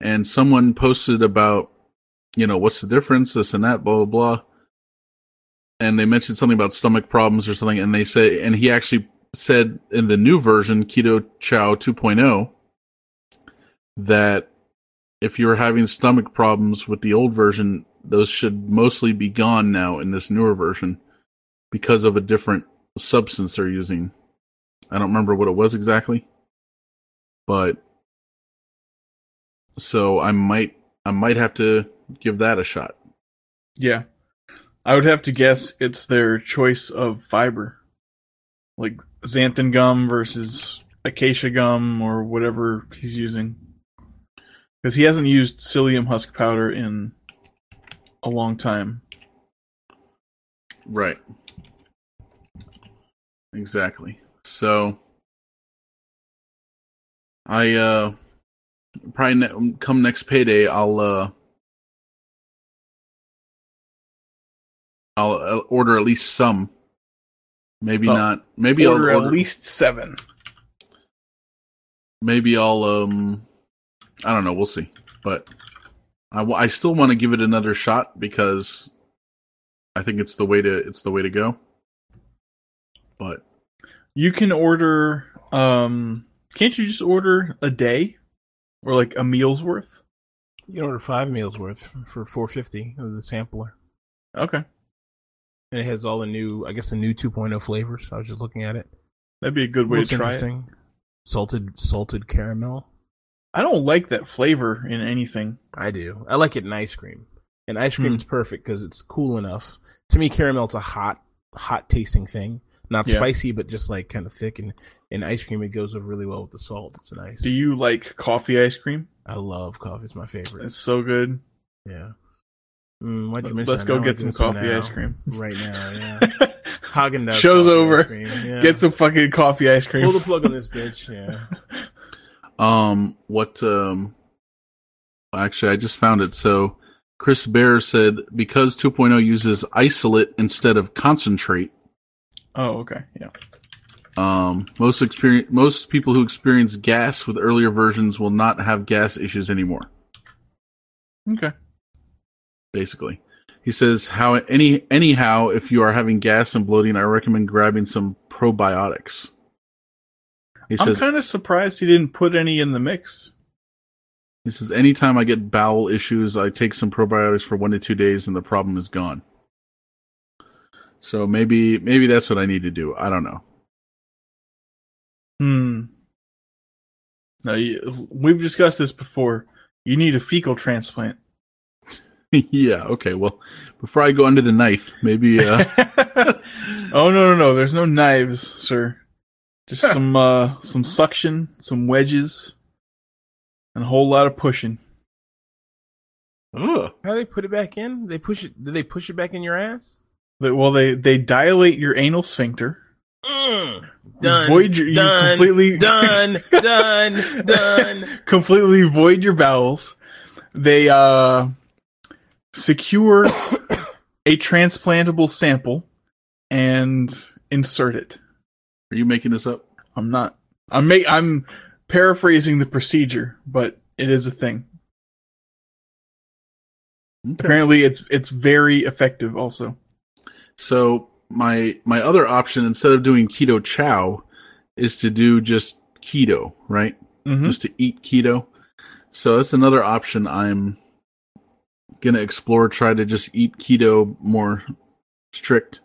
and someone posted about you know what's the difference this and that blah blah blah and they mentioned something about stomach problems or something and they say and he actually said in the new version keto chow 2.0 that if you're having stomach problems with the old version, those should mostly be gone now in this newer version because of a different substance they're using. I don't remember what it was exactly, but so I might I might have to give that a shot. Yeah. I would have to guess it's their choice of fiber. Like xanthan gum versus acacia gum or whatever he's using. Because he hasn't used psyllium husk powder in a long time. Right. Exactly. So I uh probably ne- come next payday I'll uh I'll uh, order at least some. Maybe So, not. Maybe order, I'll order at least seven. maybe I'll um I don't know, we'll see. But I, w- I still want to give it another shot because I think it's the way to it's the way to go. But You can order um can't you just order a day? Or like a meal's worth? You can order five meals worth for four fifty of the sampler, Okay. and it has all the new, I guess, the new 2.0 flavors. I was just looking at it. That'd be a good way Looks to try it. interesting. Salted salted caramel. I don't like that flavor in anything. I do. I like it in ice cream, and ice cream's perfect because it's cool enough. To me, caramel's a hot, hot tasting thing. Not Yeah. spicy, but just like kind of thick. And in ice cream, it goes over really well with the salt. It's nice. Do you like coffee ice cream? I love coffee. It's my favorite. It's so good. Yeah. Mm, why'd you mention Let's that? go Now get some coffee now. ice cream. right now. Yeah. Häagen-Dazs. Show's over. Yeah. Get some fucking coffee ice cream. Pull the plug on this bitch. Yeah. Um, what? Um, actually, I just found it. So, Chris Bair said because 2.0 uses isolate instead of concentrate, oh, okay. Yeah. um, most experience most people who experience gas with earlier versions will not have gas issues anymore. Okay. Basically, he says how any anyhow, if you are having gas and bloating, I recommend grabbing some probiotics. He I'm says kind of surprised he didn't put any in the mix. He says, anytime I get bowel issues, I take some probiotics for one to two days and the problem is gone. So maybe maybe that's what I need to do. I don't know. Hmm. No, you, we've discussed this before. You need a fecal transplant. yeah, okay. Well, before I go under the knife, maybe uh oh no no no! There's no knives, sir. Just some uh some suction, some wedges, and a whole lot of pushing. ugh. How do they put it back in? They push it. Did they push it back in your ass? They- Well, they they dilate your anal sphincter, Mm. Done. Void your- you completely- done. Done. Done. completely void your bowels. They uh secure a transplantable sample and insert it. Are you making this up? I'm not. I'm make. I'm paraphrasing the procedure, but it is a thing. Okay. Apparently, it's it's very effective. Also, So my my other option instead of doing keto chow is to do just keto, right? Mhm. Just to eat keto. So that's another option I'm gonna explore. Try to just eat keto more strict.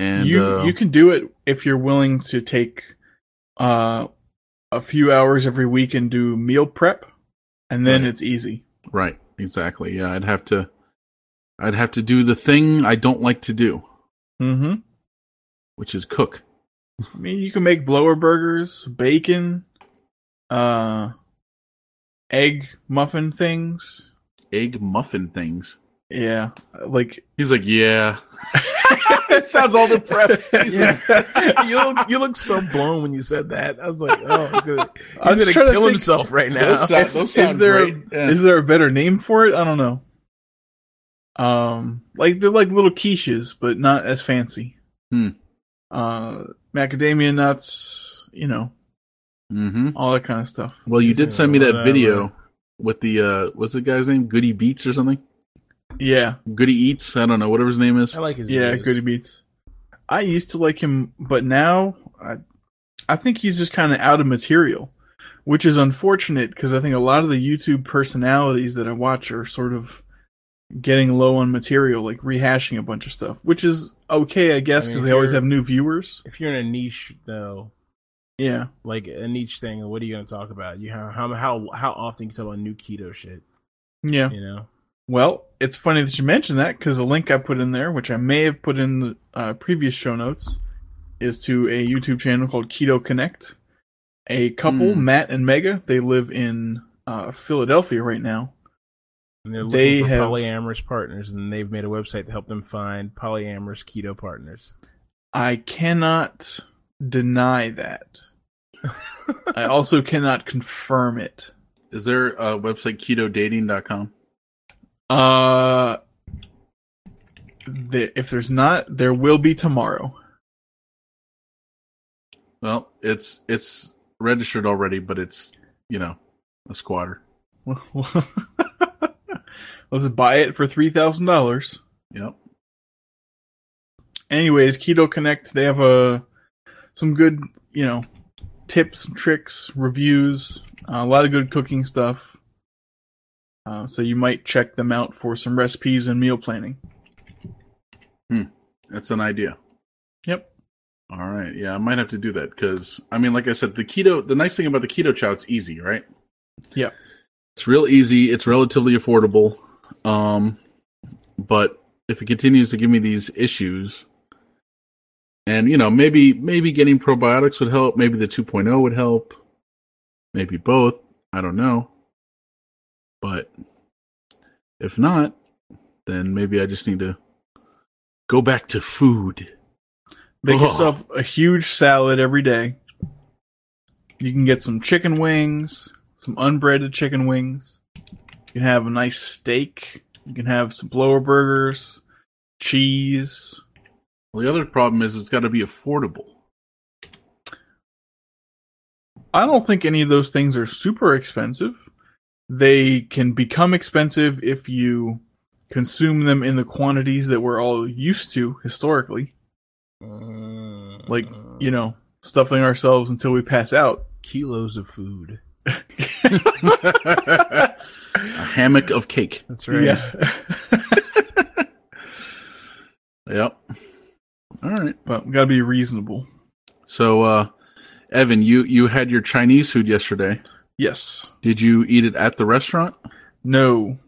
And you uh, you can do it if you're willing to take uh a few hours every week and do meal prep, and then Right. it's easy. right, exactly. Yeah, I'd have to I'd have to do the thing I don't like to do, Mm-hmm. which is cook. I mean, you can make blower burgers, bacon, uh, egg muffin things. Egg muffin things. Yeah, like He's like, yeah. it sounds all depressed. Yeah. you look you look so blown when you said that. I was like, oh, he's gonna, I'm he's gonna trying to kill think- himself right now. Those sound- Is- those is sound there great. Yeah. is there a better name for it? I don't know. Um, like they're like little quiches, but not as fancy. Hmm. Uh, macadamia nuts, you know, mm-hmm. all that kind of stuff. Well, you did send me that video with the uh what's the guy's name? Goody Beats or something? Yeah, Goody Eats? I don't know, whatever his name is. I like his yeah, videos. Goody Beats. I used to like him, but now I, I think he's just kind of out of material, which is unfortunate because I think a lot of the YouTube personalities that I watch are sort of getting low on material, like rehashing a bunch of stuff, which is okay, I guess, I mean, because they always have new viewers. If you're in a niche though, Yeah, like a niche thing, what are you gonna talk about? You how how how, how often you talk about new keto shit? yeah. You know, Well, it's funny that you mentioned that because the link I put in there, which I may have put in the uh, previous show notes, is to a YouTube channel called Keto Connect. A couple, Hmm. Matt and Megha, they live in uh, Philadelphia right now. And they're looking for have- polyamorous partners, and they've made a website to help them find polyamorous keto partners. I cannot deny that. I also cannot confirm it. Is there a website ketodating.com? Uh, the, if there's not, there will be tomorrow. Well, it's it's registered already, but it's you know a squatter. Let's buy it for three thousand dollars. Yep. Anyways, Keto Connect, they have a some good, you know, tips, tricks, reviews, uh, a lot of good cooking stuff. Uh, so you might check them out for some recipes and meal planning. Hmm, That's an idea. Yep. All right. Yeah, I might have to do that because I mean, like I said, the keto. The nice thing about the keto chow, it's easy, right? Yeah. It's real easy. It's relatively affordable. Um, but if it continues to give me these issues, and you know, maybe maybe getting probiotics would help. Maybe the 2.0 would help. Maybe both. I don't know. But if not, then maybe I just need to go back to food. Make yourself a huge salad every day. You can get some chicken wings, some unbreaded chicken wings. You can have a nice steak. You can have some blower burgers, cheese. Well, the other problem is it's got to be affordable. I don't think any of those things are super expensive. They can become expensive if you consume them in the quantities that we're all used to historically. Like, you know, stuffing ourselves until we pass out. kilos of food. A hammock of cake. That's right. Yeah. Yep. All right. but we gotta be reasonable. So, uh, Evan, you you had your Chinese food yesterday. Yes. Did you eat it at the restaurant? No.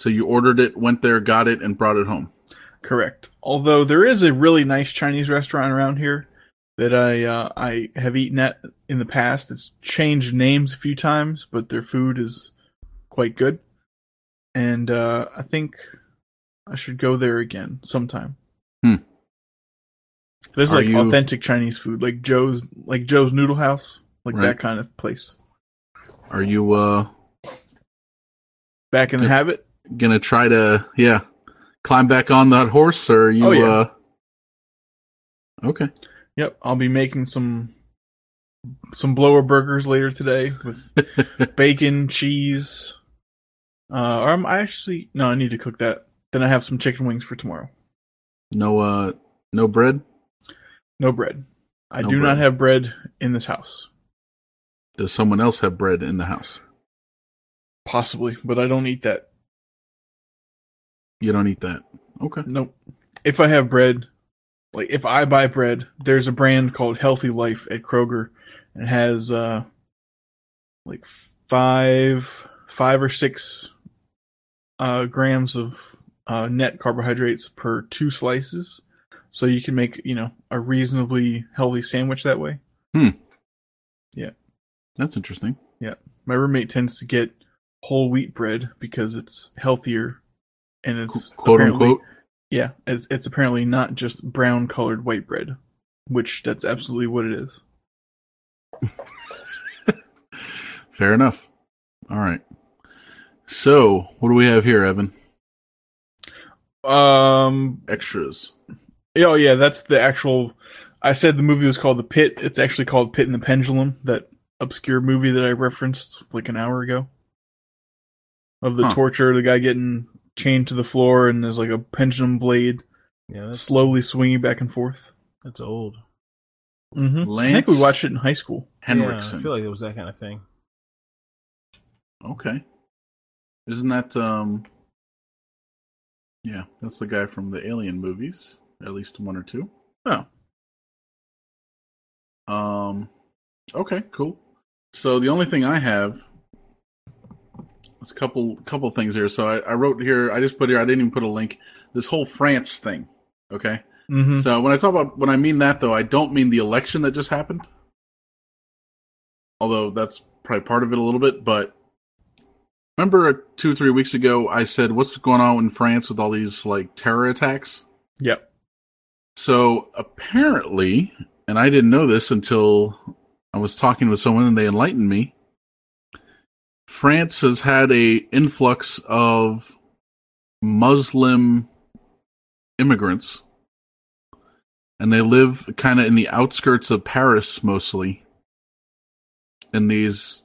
So you ordered it, went there, got it, and brought it home. Correct. Although there is a really nice Chinese restaurant around here that I uh, I have eaten at in the past. It's changed names a few times, but their food is quite good, and uh, I think I should go there again sometime. Hmm. There's Are like you- authentic Chinese food, like Joe's, like Joe's Noodle House, like Right. that kind of place. Are you uh Back in the habit. gonna try to yeah climb back on that horse, or are you? Oh, yeah. uh Okay. Yep, I'll be making some some blower burgers later today with bacon, cheese. Uh, or I'm I actually no, I need to cook that. Then I have some chicken wings for tomorrow. No uh no bread. No bread. I No do not have bread in this house. Does someone else have bread in the house? Possibly, but I don't eat that. You don't eat that. Okay. Nope. If I have bread, like if I buy bread, there's a brand called Healthy Life at Kroger. and It has uh like five five or six uh grams of uh net carbohydrates per two slices. So you can make, you know, a reasonably healthy sandwich that way. Hmm. Yeah, that's interesting. Yeah, my roommate tends to get whole wheat bread because it's healthier and it's Quote unquote. Yeah, it's it's apparently not just brown colored white bread, which that's absolutely what it is. Fair enough. All right. So, what do we have here, Evan? Um. Extras. Oh yeah, that's the actual. I said the movie was called The Pit. It's actually called Pit and the Pendulum. That obscure movie that I referenced like an hour ago. Of the Huh. torture, the guy getting chained to the floor, and there's like a pendulum blade Yeah, that's slowly swinging back and forth. That's old. Mm-hmm. I think we watched it in high school. Henriksen. Yeah, I feel like it was that kind of thing. Okay. Isn't that um Yeah, that's the guy from the Alien movies, at least one or two. Oh. Um okay, cool. So the only thing I have is a couple couple things here. So I, I wrote here I just put here I didn't even put a link. This whole France thing. Okay. Mm-hmm. So when I talk about when I mean that though, I don't mean the election that just happened. Although that's probably part of it a little bit, but remember two or three weeks ago I said what's going on in France with all these like terror attacks? Yep. So apparently, and I didn't know this until I was talking with someone and they enlightened me. France has had a influx of Muslim immigrants and they live kind of in the outskirts of Paris mostly. In these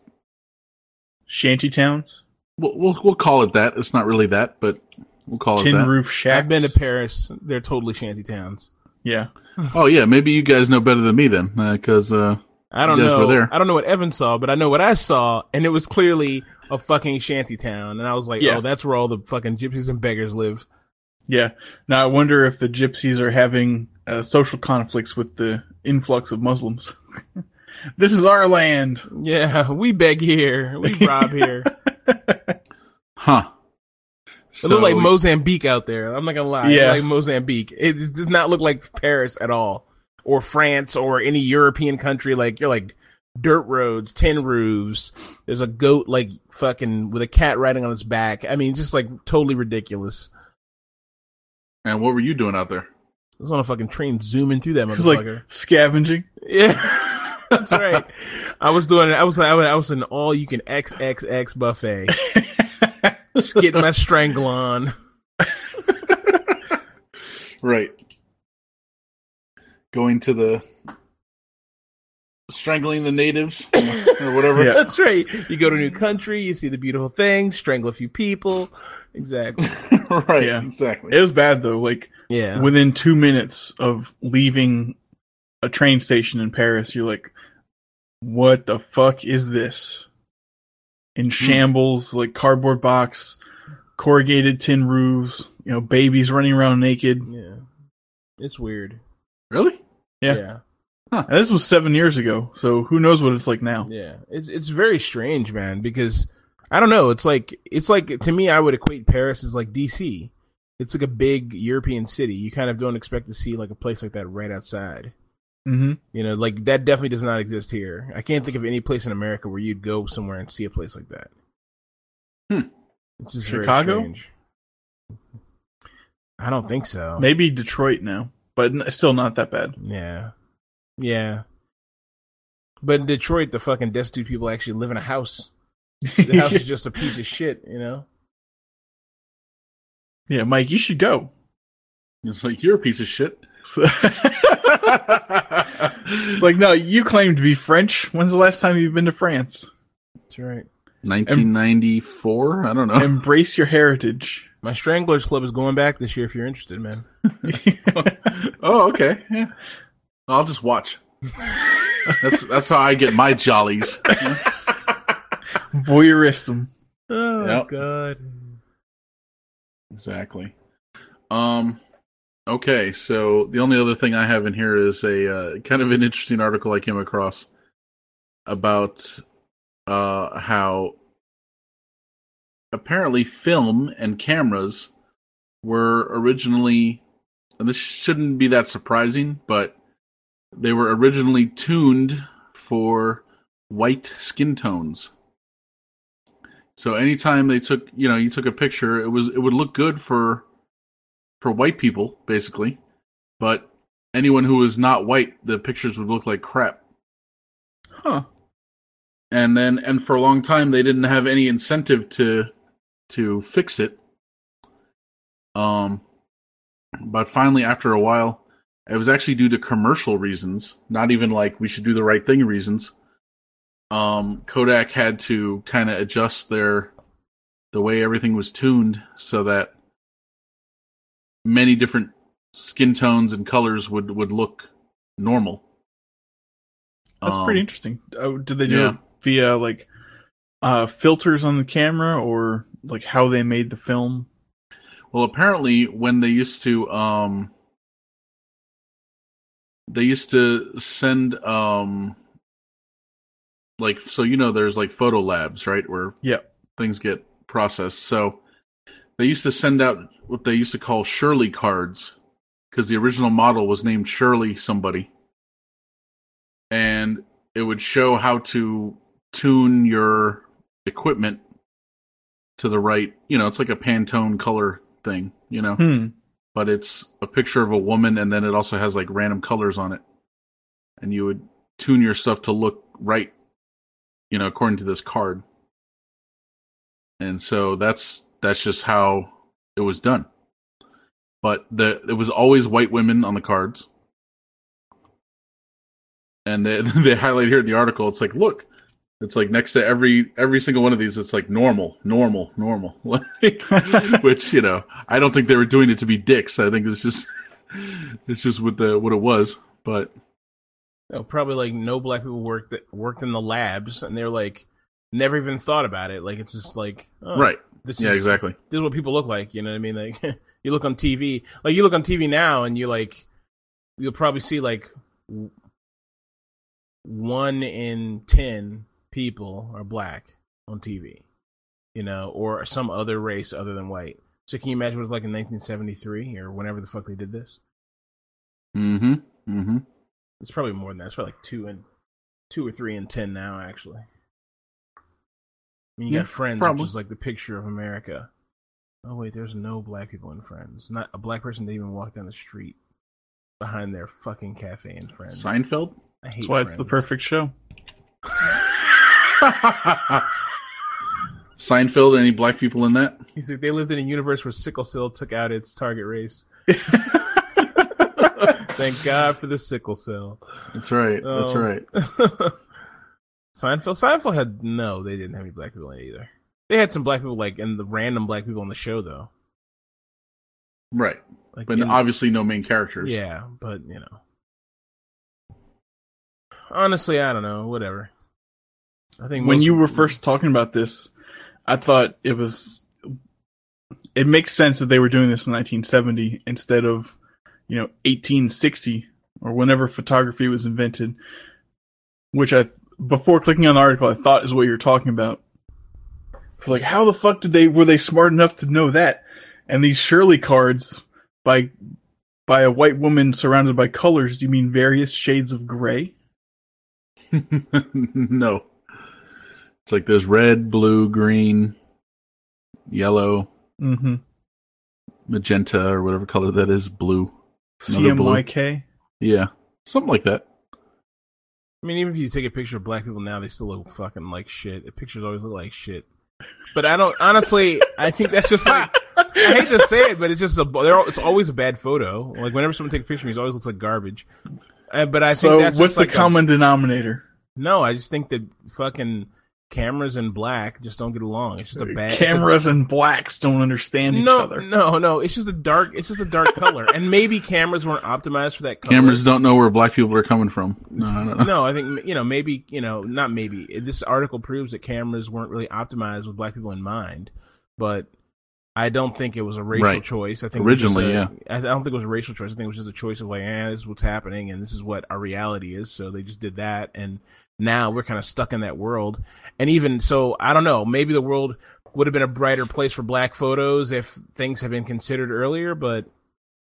Shanty towns, we'll, we'll we'll call it that. It's not really that, but we'll call it tin that. roof shacks. I've been to Paris. They're totally shanty towns. Yeah. Oh yeah, maybe you guys know better than me then, because uh, I don't know. I don't know what Evan saw, but I know what I saw, and it was clearly a fucking shanty town. And I was like, Yeah. oh, that's where all the fucking gypsies and beggars live. Yeah. Now I wonder if the gypsies are having uh, social conflicts with the influx of Muslims. this is our land. Yeah, we beg here, we rob here. huh? It looked like Mozambique out there. I'm not gonna lie. Yeah. like Mozambique. It does not look like Paris at all, or France, or any European country. Like you're like dirt roads, tin roofs. There's a goat like fucking with a cat riding on its back. I mean, just like totally ridiculous. And what were you doing out there? I was on a fucking train zooming through that It's like motherfucker. scavenging. yeah, that's right. I was doing. I was. I was, I was an all you can XXX buffet. Just getting my strangle on. Right. Going to the strangling the natives or whatever. Yeah. That's right. You go to a new country, you see the beautiful things, strangle a few people. Exactly. right. Yeah. Exactly. It was bad though. Like Yeah. within two minutes of leaving a train station in Paris, you're like, "What the fuck is this?" In hmm. shambles, like cardboard box, corrugated tin roofs. You know, babies running around naked. Yeah. It's weird. really? Yeah. Yeah. And this was seven years ago, so who knows what it's like now? Yeah. It's it's very strange, man, because I don't know, it's like it's like to me I would equate Paris as like DC. It's like a big European city. You kind of don't expect to see like a place like that right outside. Mm-hmm. You know, like that definitely does not exist here. I can't think of any place in America where you'd go somewhere and see a place like that. Hmm. It's just Chicago? Very strange. I don't think so. Maybe Detroit now. But still not that bad. Yeah. Yeah. But in Detroit, the fucking destitute people actually live in a house. The house is just a piece of shit, you know? yeah, Mike, you should go. It's like you're a piece of shit. It's like, no, you claim to be French. When's the last time you've been to France? That's right. 1994. I don't know. Embrace your heritage. My Stranglers Club is going back this year if you're interested, man. oh, okay. Yeah. I'll just watch. That's that's how I get my jollies. Voyeurism. Oh, Yep. God. Exactly. Um. Okay, so the only other thing I have in here is a uh, kind of an interesting article I came across about uh, how apparently film and cameras were originally, and this shouldn't be that surprising, but they were originally tuned for white skin tones. So anytime they took, you know, you took a picture, it was it would look good for for white people basically, but anyone who was not white, the pictures would look like crap. Huh. And then and for a long time they didn't have any incentive to to fix it. Um but finally after a while it was actually due to commercial reasons, not even like we should do the right thing reasons. Um Kodak had to kind of adjust their the way everything was tuned so that many different skin tones and colors would would look normal. That's Um, pretty interesting. Oh, did they do yeah. it via like uh, filters on the camera or like how they made the film? Well, apparently, when they used to, um, they used to send, um, like, so you know, there's like photo labs, right, where Yeah. things get processed. So they used to send out what they used to call Shirley cards because the original model was named Shirley somebody, and it would show how to tune your equipment to the right. You know, it's like a Pantone color thing. You know, Hmm. but it's a picture of a woman, and then it also has like random colors on it, and you would tune your stuff to look right. You know, according to this card and so that's that's just how it was done. But the it was always white women on the cards, and they, they highlight here in the article. It's like, look, it's like next to every every single one of these, it's like normal, normal, normal. Like, which you know, I don't think they were doing it to be dicks. I think it's just it's just what the what it was. But Oh, probably like no black people worked that worked in the labs, and they're like never even thought about it. Like it's just like oh, right, This yeah, is exactly. this is what people look like. You know what I mean? Like you look on TV, like you look on TV now, and you like you'll probably see like one in ten people are black on TV, you know, or some other race other than white. So can you imagine what it was like in 1973 or whenever the fuck they did this? Mm-hmm. Mm-hmm. It's probably more than that. It's probably like two and two or three and ten now, actually. I mean, you Yeah, got Friends, probably. which is like the picture of America. Oh wait, there's no black people in Friends. Not a black person didn't even walk down the street behind their fucking cafe in Friends. Seinfeld. I hate That's why it's the perfect show. Seinfeld. Any black people in that? He's like, they lived in a universe where sickle cell took out its target race. Thank God for the sickle cell. That's right. That's Oh. right. Seinfeld. Seinfeld had no. They didn't have any black people in it either. They had some black people, like and the random black people on the show, though. Right. Like, But in- obviously no main characters. yeah, but you know, honestly, I don't know. Whatever. I think when you were first talking about this, I thought it was. It makes sense that they were doing this in 1970 instead of, you know, 1860 or whenever photography was invented. Which I, before clicking on the article, I thought is what you were talking about. It's like, how the fuck did they were they smart enough to know that? And these Shirley cards by by a white woman surrounded by colors. Do you mean various shades of gray? no. It's like there's red, blue, green, yellow, Mm-hmm. magenta, or whatever color that is, blue. Another blue. CMYK. Yeah, something like that. I mean, even if you take a picture of black people now, they still look fucking like shit. The pictures always look like shit. But I don't honestly. I think that's just like I hate to say it, but it's just a. They're, all- it's always a bad photo. Like whenever someone takes a picture of me, it always looks like garbage. Uh, but I think So that's what's just the like a- common denominator? no, I just think that fucking cameras in black just don't get along. It's just a bad it's a- Cameras and blacks don't understand each other. no, no. It's just a dark. It's just a dark color, and maybe cameras weren't optimized for that color. Cameras don't know where black people are coming from. No, I don't know. No, I think you know maybe you know not maybe. This article proves that cameras weren't really optimized with black people in mind, but I don't think it was a racial Right. choice. I think it was just Originally, a- yeah. I I don't think it was a racial choice. I think it was just a choice of like, eh, this is what's happening, and this is what our reality is. So they just did that, and now we're kind of stuck in that world. And even so, I don't know. Maybe the world would have been a brighter place for black photos if things had been considered earlier, but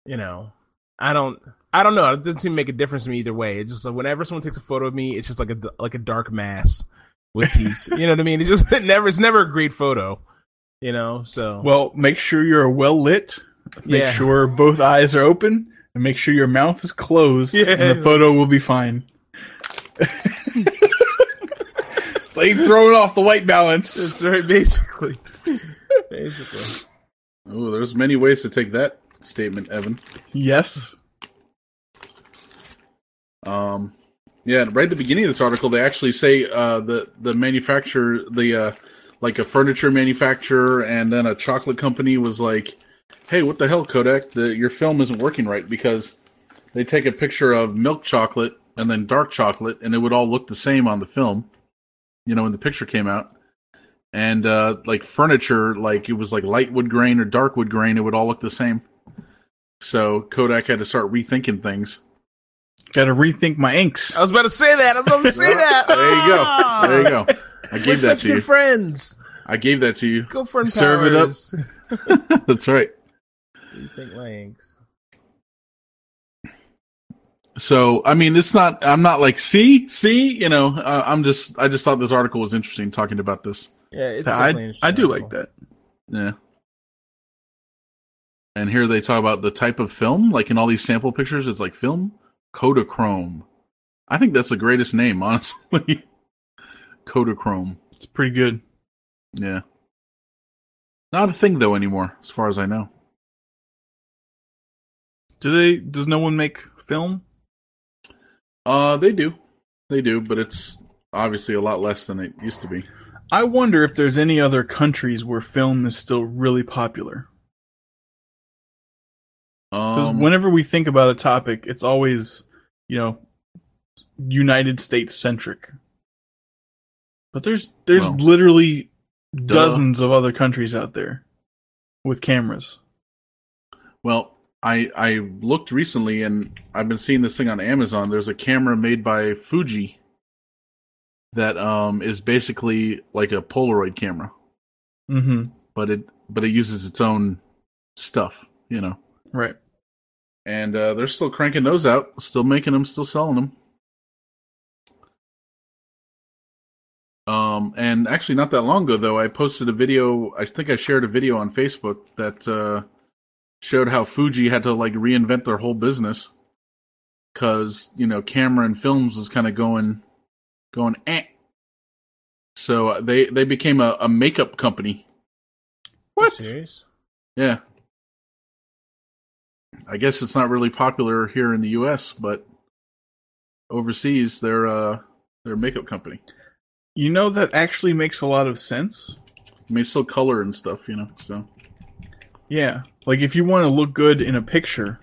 you know, I don't. I don't know. It doesn't seem to make a difference to me either way. It's just like whenever someone takes a photo of me, it's just like a like a dark mass with teeth. you know what I mean? It's just it never. It's never a great photo. You know. So Well, make sure you're well lit. Make Yeah. sure both eyes are open, and make sure your mouth is closed, Yeah. and the photo will be fine. it's like throwing off the white balance. That's right, basically. basically. Oh, there's many ways to take that statement, Evan. Yes. Um, yeah, right at the beginning of this article, they actually say uh, the the manufacturer, the uh, like a furniture manufacturer, and then a chocolate company was like, "Hey, what the hell, Kodak? The, your film isn't working right because they take a picture of milk chocolate and then dark chocolate, and it would all look the same on the film. You know, when the picture came out." And uh, like furniture, like it was like light wood grain or dark wood grain, it would all look the same. So Kodak had to start rethinking things. Got to rethink my inks. I was about to say that. I was about to say that. There you go. There you go. I We're gave that such to good you. friends. I gave that to you. Go for Serve it up. That's right. Think links. So, I mean, it's not. I'm not like, see, see. You know, uh, I'm just. I just thought this article was interesting talking about this. Yeah, it's definitely I, interesting I do article. like that. Yeah. And here they talk about the type of film, like in all these sample pictures, it's like film Kodachrome. I think that's the greatest name, honestly. Kodachrome. It's pretty good. Yeah. Not a thing though anymore, as far as I know. Do they? Does no one make film? Uh, they do, they do, but it's obviously a lot less than it used to be. I wonder if there's any other countries where film is still really popular. Because Um, whenever we think about a topic, it's always, you know, United States centric. But there's there's Well, literally dozens of other countries out there with cameras. Well, I I looked recently, and I've been seeing this thing on Amazon. There's a camera made by Fuji that um is basically like a Polaroid camera, Mm-hmm. but it but it uses its own stuff, you know. Right. And uh, they're still cranking those out, still making them, still selling them. Um, and actually, not that long ago, though, I posted a video. I think I shared a video on Facebook that uh, showed how Fuji had to like reinvent their whole business because you know camera and films was kind of going, going eh. So uh, they they became a, a makeup company. What? Serious? Yeah. I guess it's not really popular here in the US, but overseas they're uh they're a makeup company. You know that actually makes a lot of sense. I mean still color and stuff, you know. So Yeah. Like if you want to look good in a picture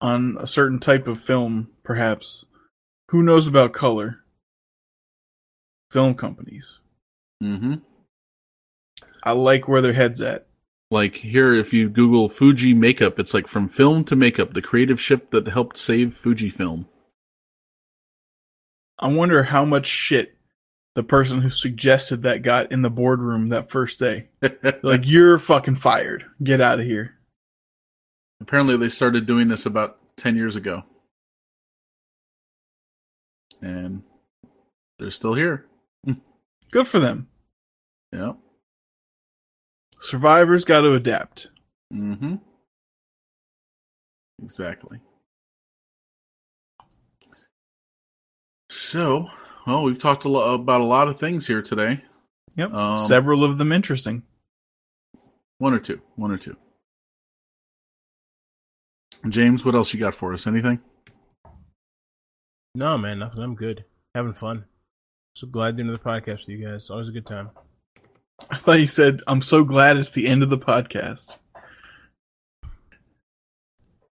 on a certain type of film, perhaps, who knows about color? Film companies. Mm mhm. I like where their heads at. Like here if you Google Fuji makeup, it's like from film to makeup, the creative shift that helped save Fujifilm. I wonder how much shit the person who suggested that got in the boardroom that first day. like, you're fucking fired. Get out of here. Apparently, they started doing this about 10 years ago. And they're still here. Good for them. Yeah. Survivors got to adapt. Mm hmm. Exactly. So, well, we've talked a lo- about a lot of things here today. Yep. Um, Several of them interesting. One or two. One or two. James, what else you got for us? Anything? No, man, nothing. I'm good. Having fun. So glad doing the podcast with you guys. Always a good time. I thought you said, I'm so glad it's the end of the podcast.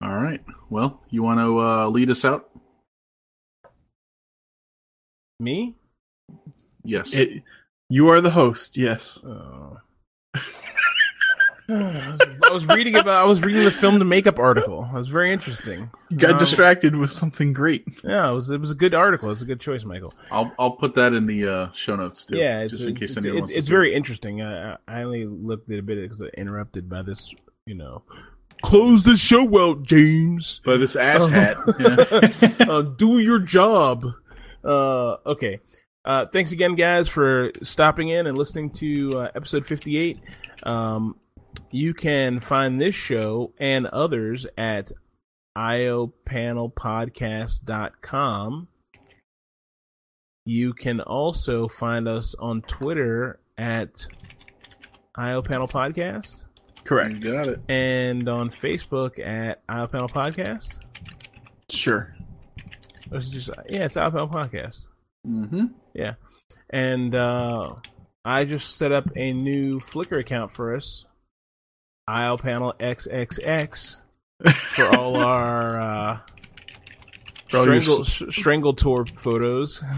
All right. Well, you want to uh, lead us out? Me? Yes. It, you are the host, yes. Oh. I was- I was reading about. I was reading the film to makeup article. It was very interesting. You got Um, distracted with something great. Yeah, it was. It was a good article. It was a good choice, Michael. I'll I'll put that in the uh, show notes too. yeah, it's just in case it's, anyone it's, wants to it's very it. interesting. I, I I only looked at a bit because I interrupted by this. You know, close the show out, James. by this ass hat. Yeah. uh, do your job. Uh, okay. Uh, thanks again, guys, for stopping in and listening to uh, episode 58. Um, you can find this show and others at iopanelpodcast.com. You can also find us on Twitter at iopanelpodcast Podcast. Correct. Got it. and on Facebook at iopanelpodcast. Sure. It just yeah, it's iopanel podcast. Mm-hmm. Yeah, and uh, I just set up a new Flickr account for us, Isle Panel XXX, for all our uh, For all strangle, s- strangle tour photos.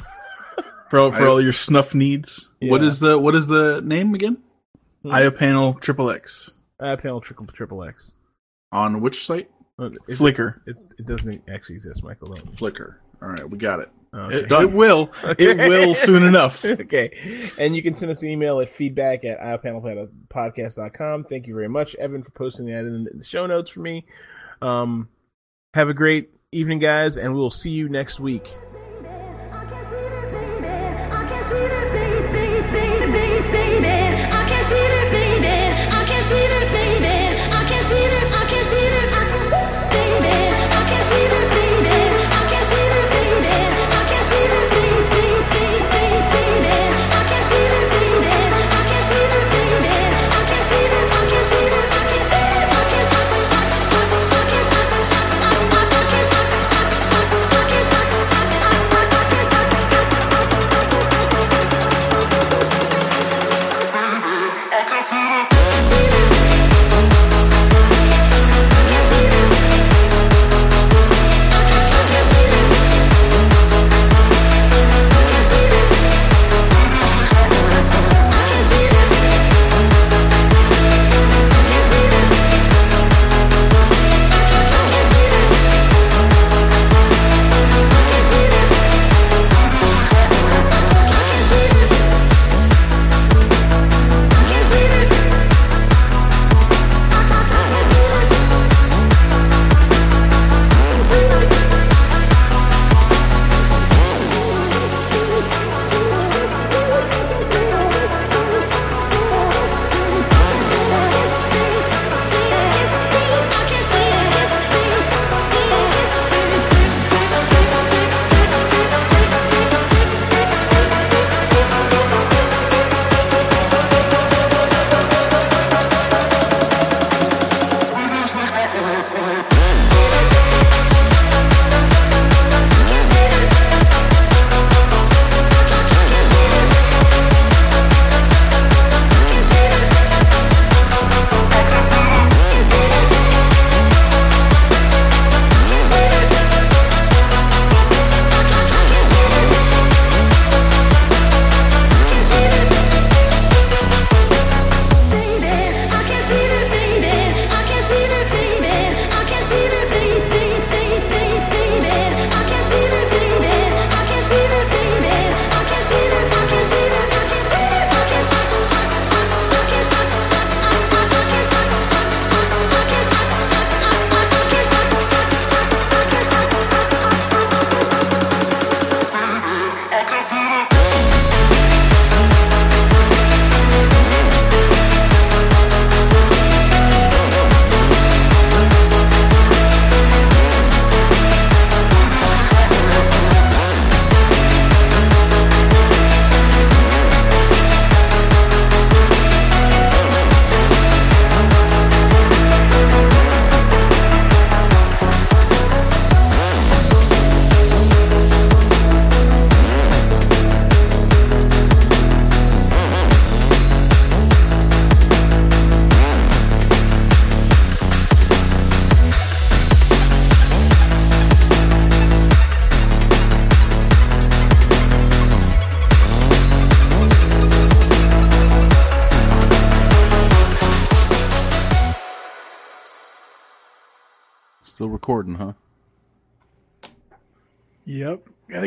For all, for I- all your snuff needs, What Yeah. is the what is the name again? Hmm. Iopanel Triple X. Isle Panel Triple Triple X? On which site? It, Flickr. it's, it doesn't actually exist, Michael. Don't. Flickr. All right, we got it. Okay. It, it will. It will soon enough. okay. And you can send us an email at feedback at iopanelpodcast.com. Thank you very much, Evan, for posting that in the show notes for me. Um, have a great evening, guys, and we will see you next week.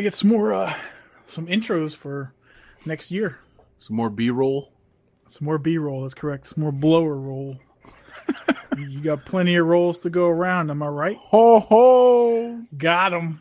Get some more uh some intros for next year. Some more B roll. Some more B-roll, that's correct. Some more blower roll. you got plenty of rolls to go around, am I right? Ho ho! Got him.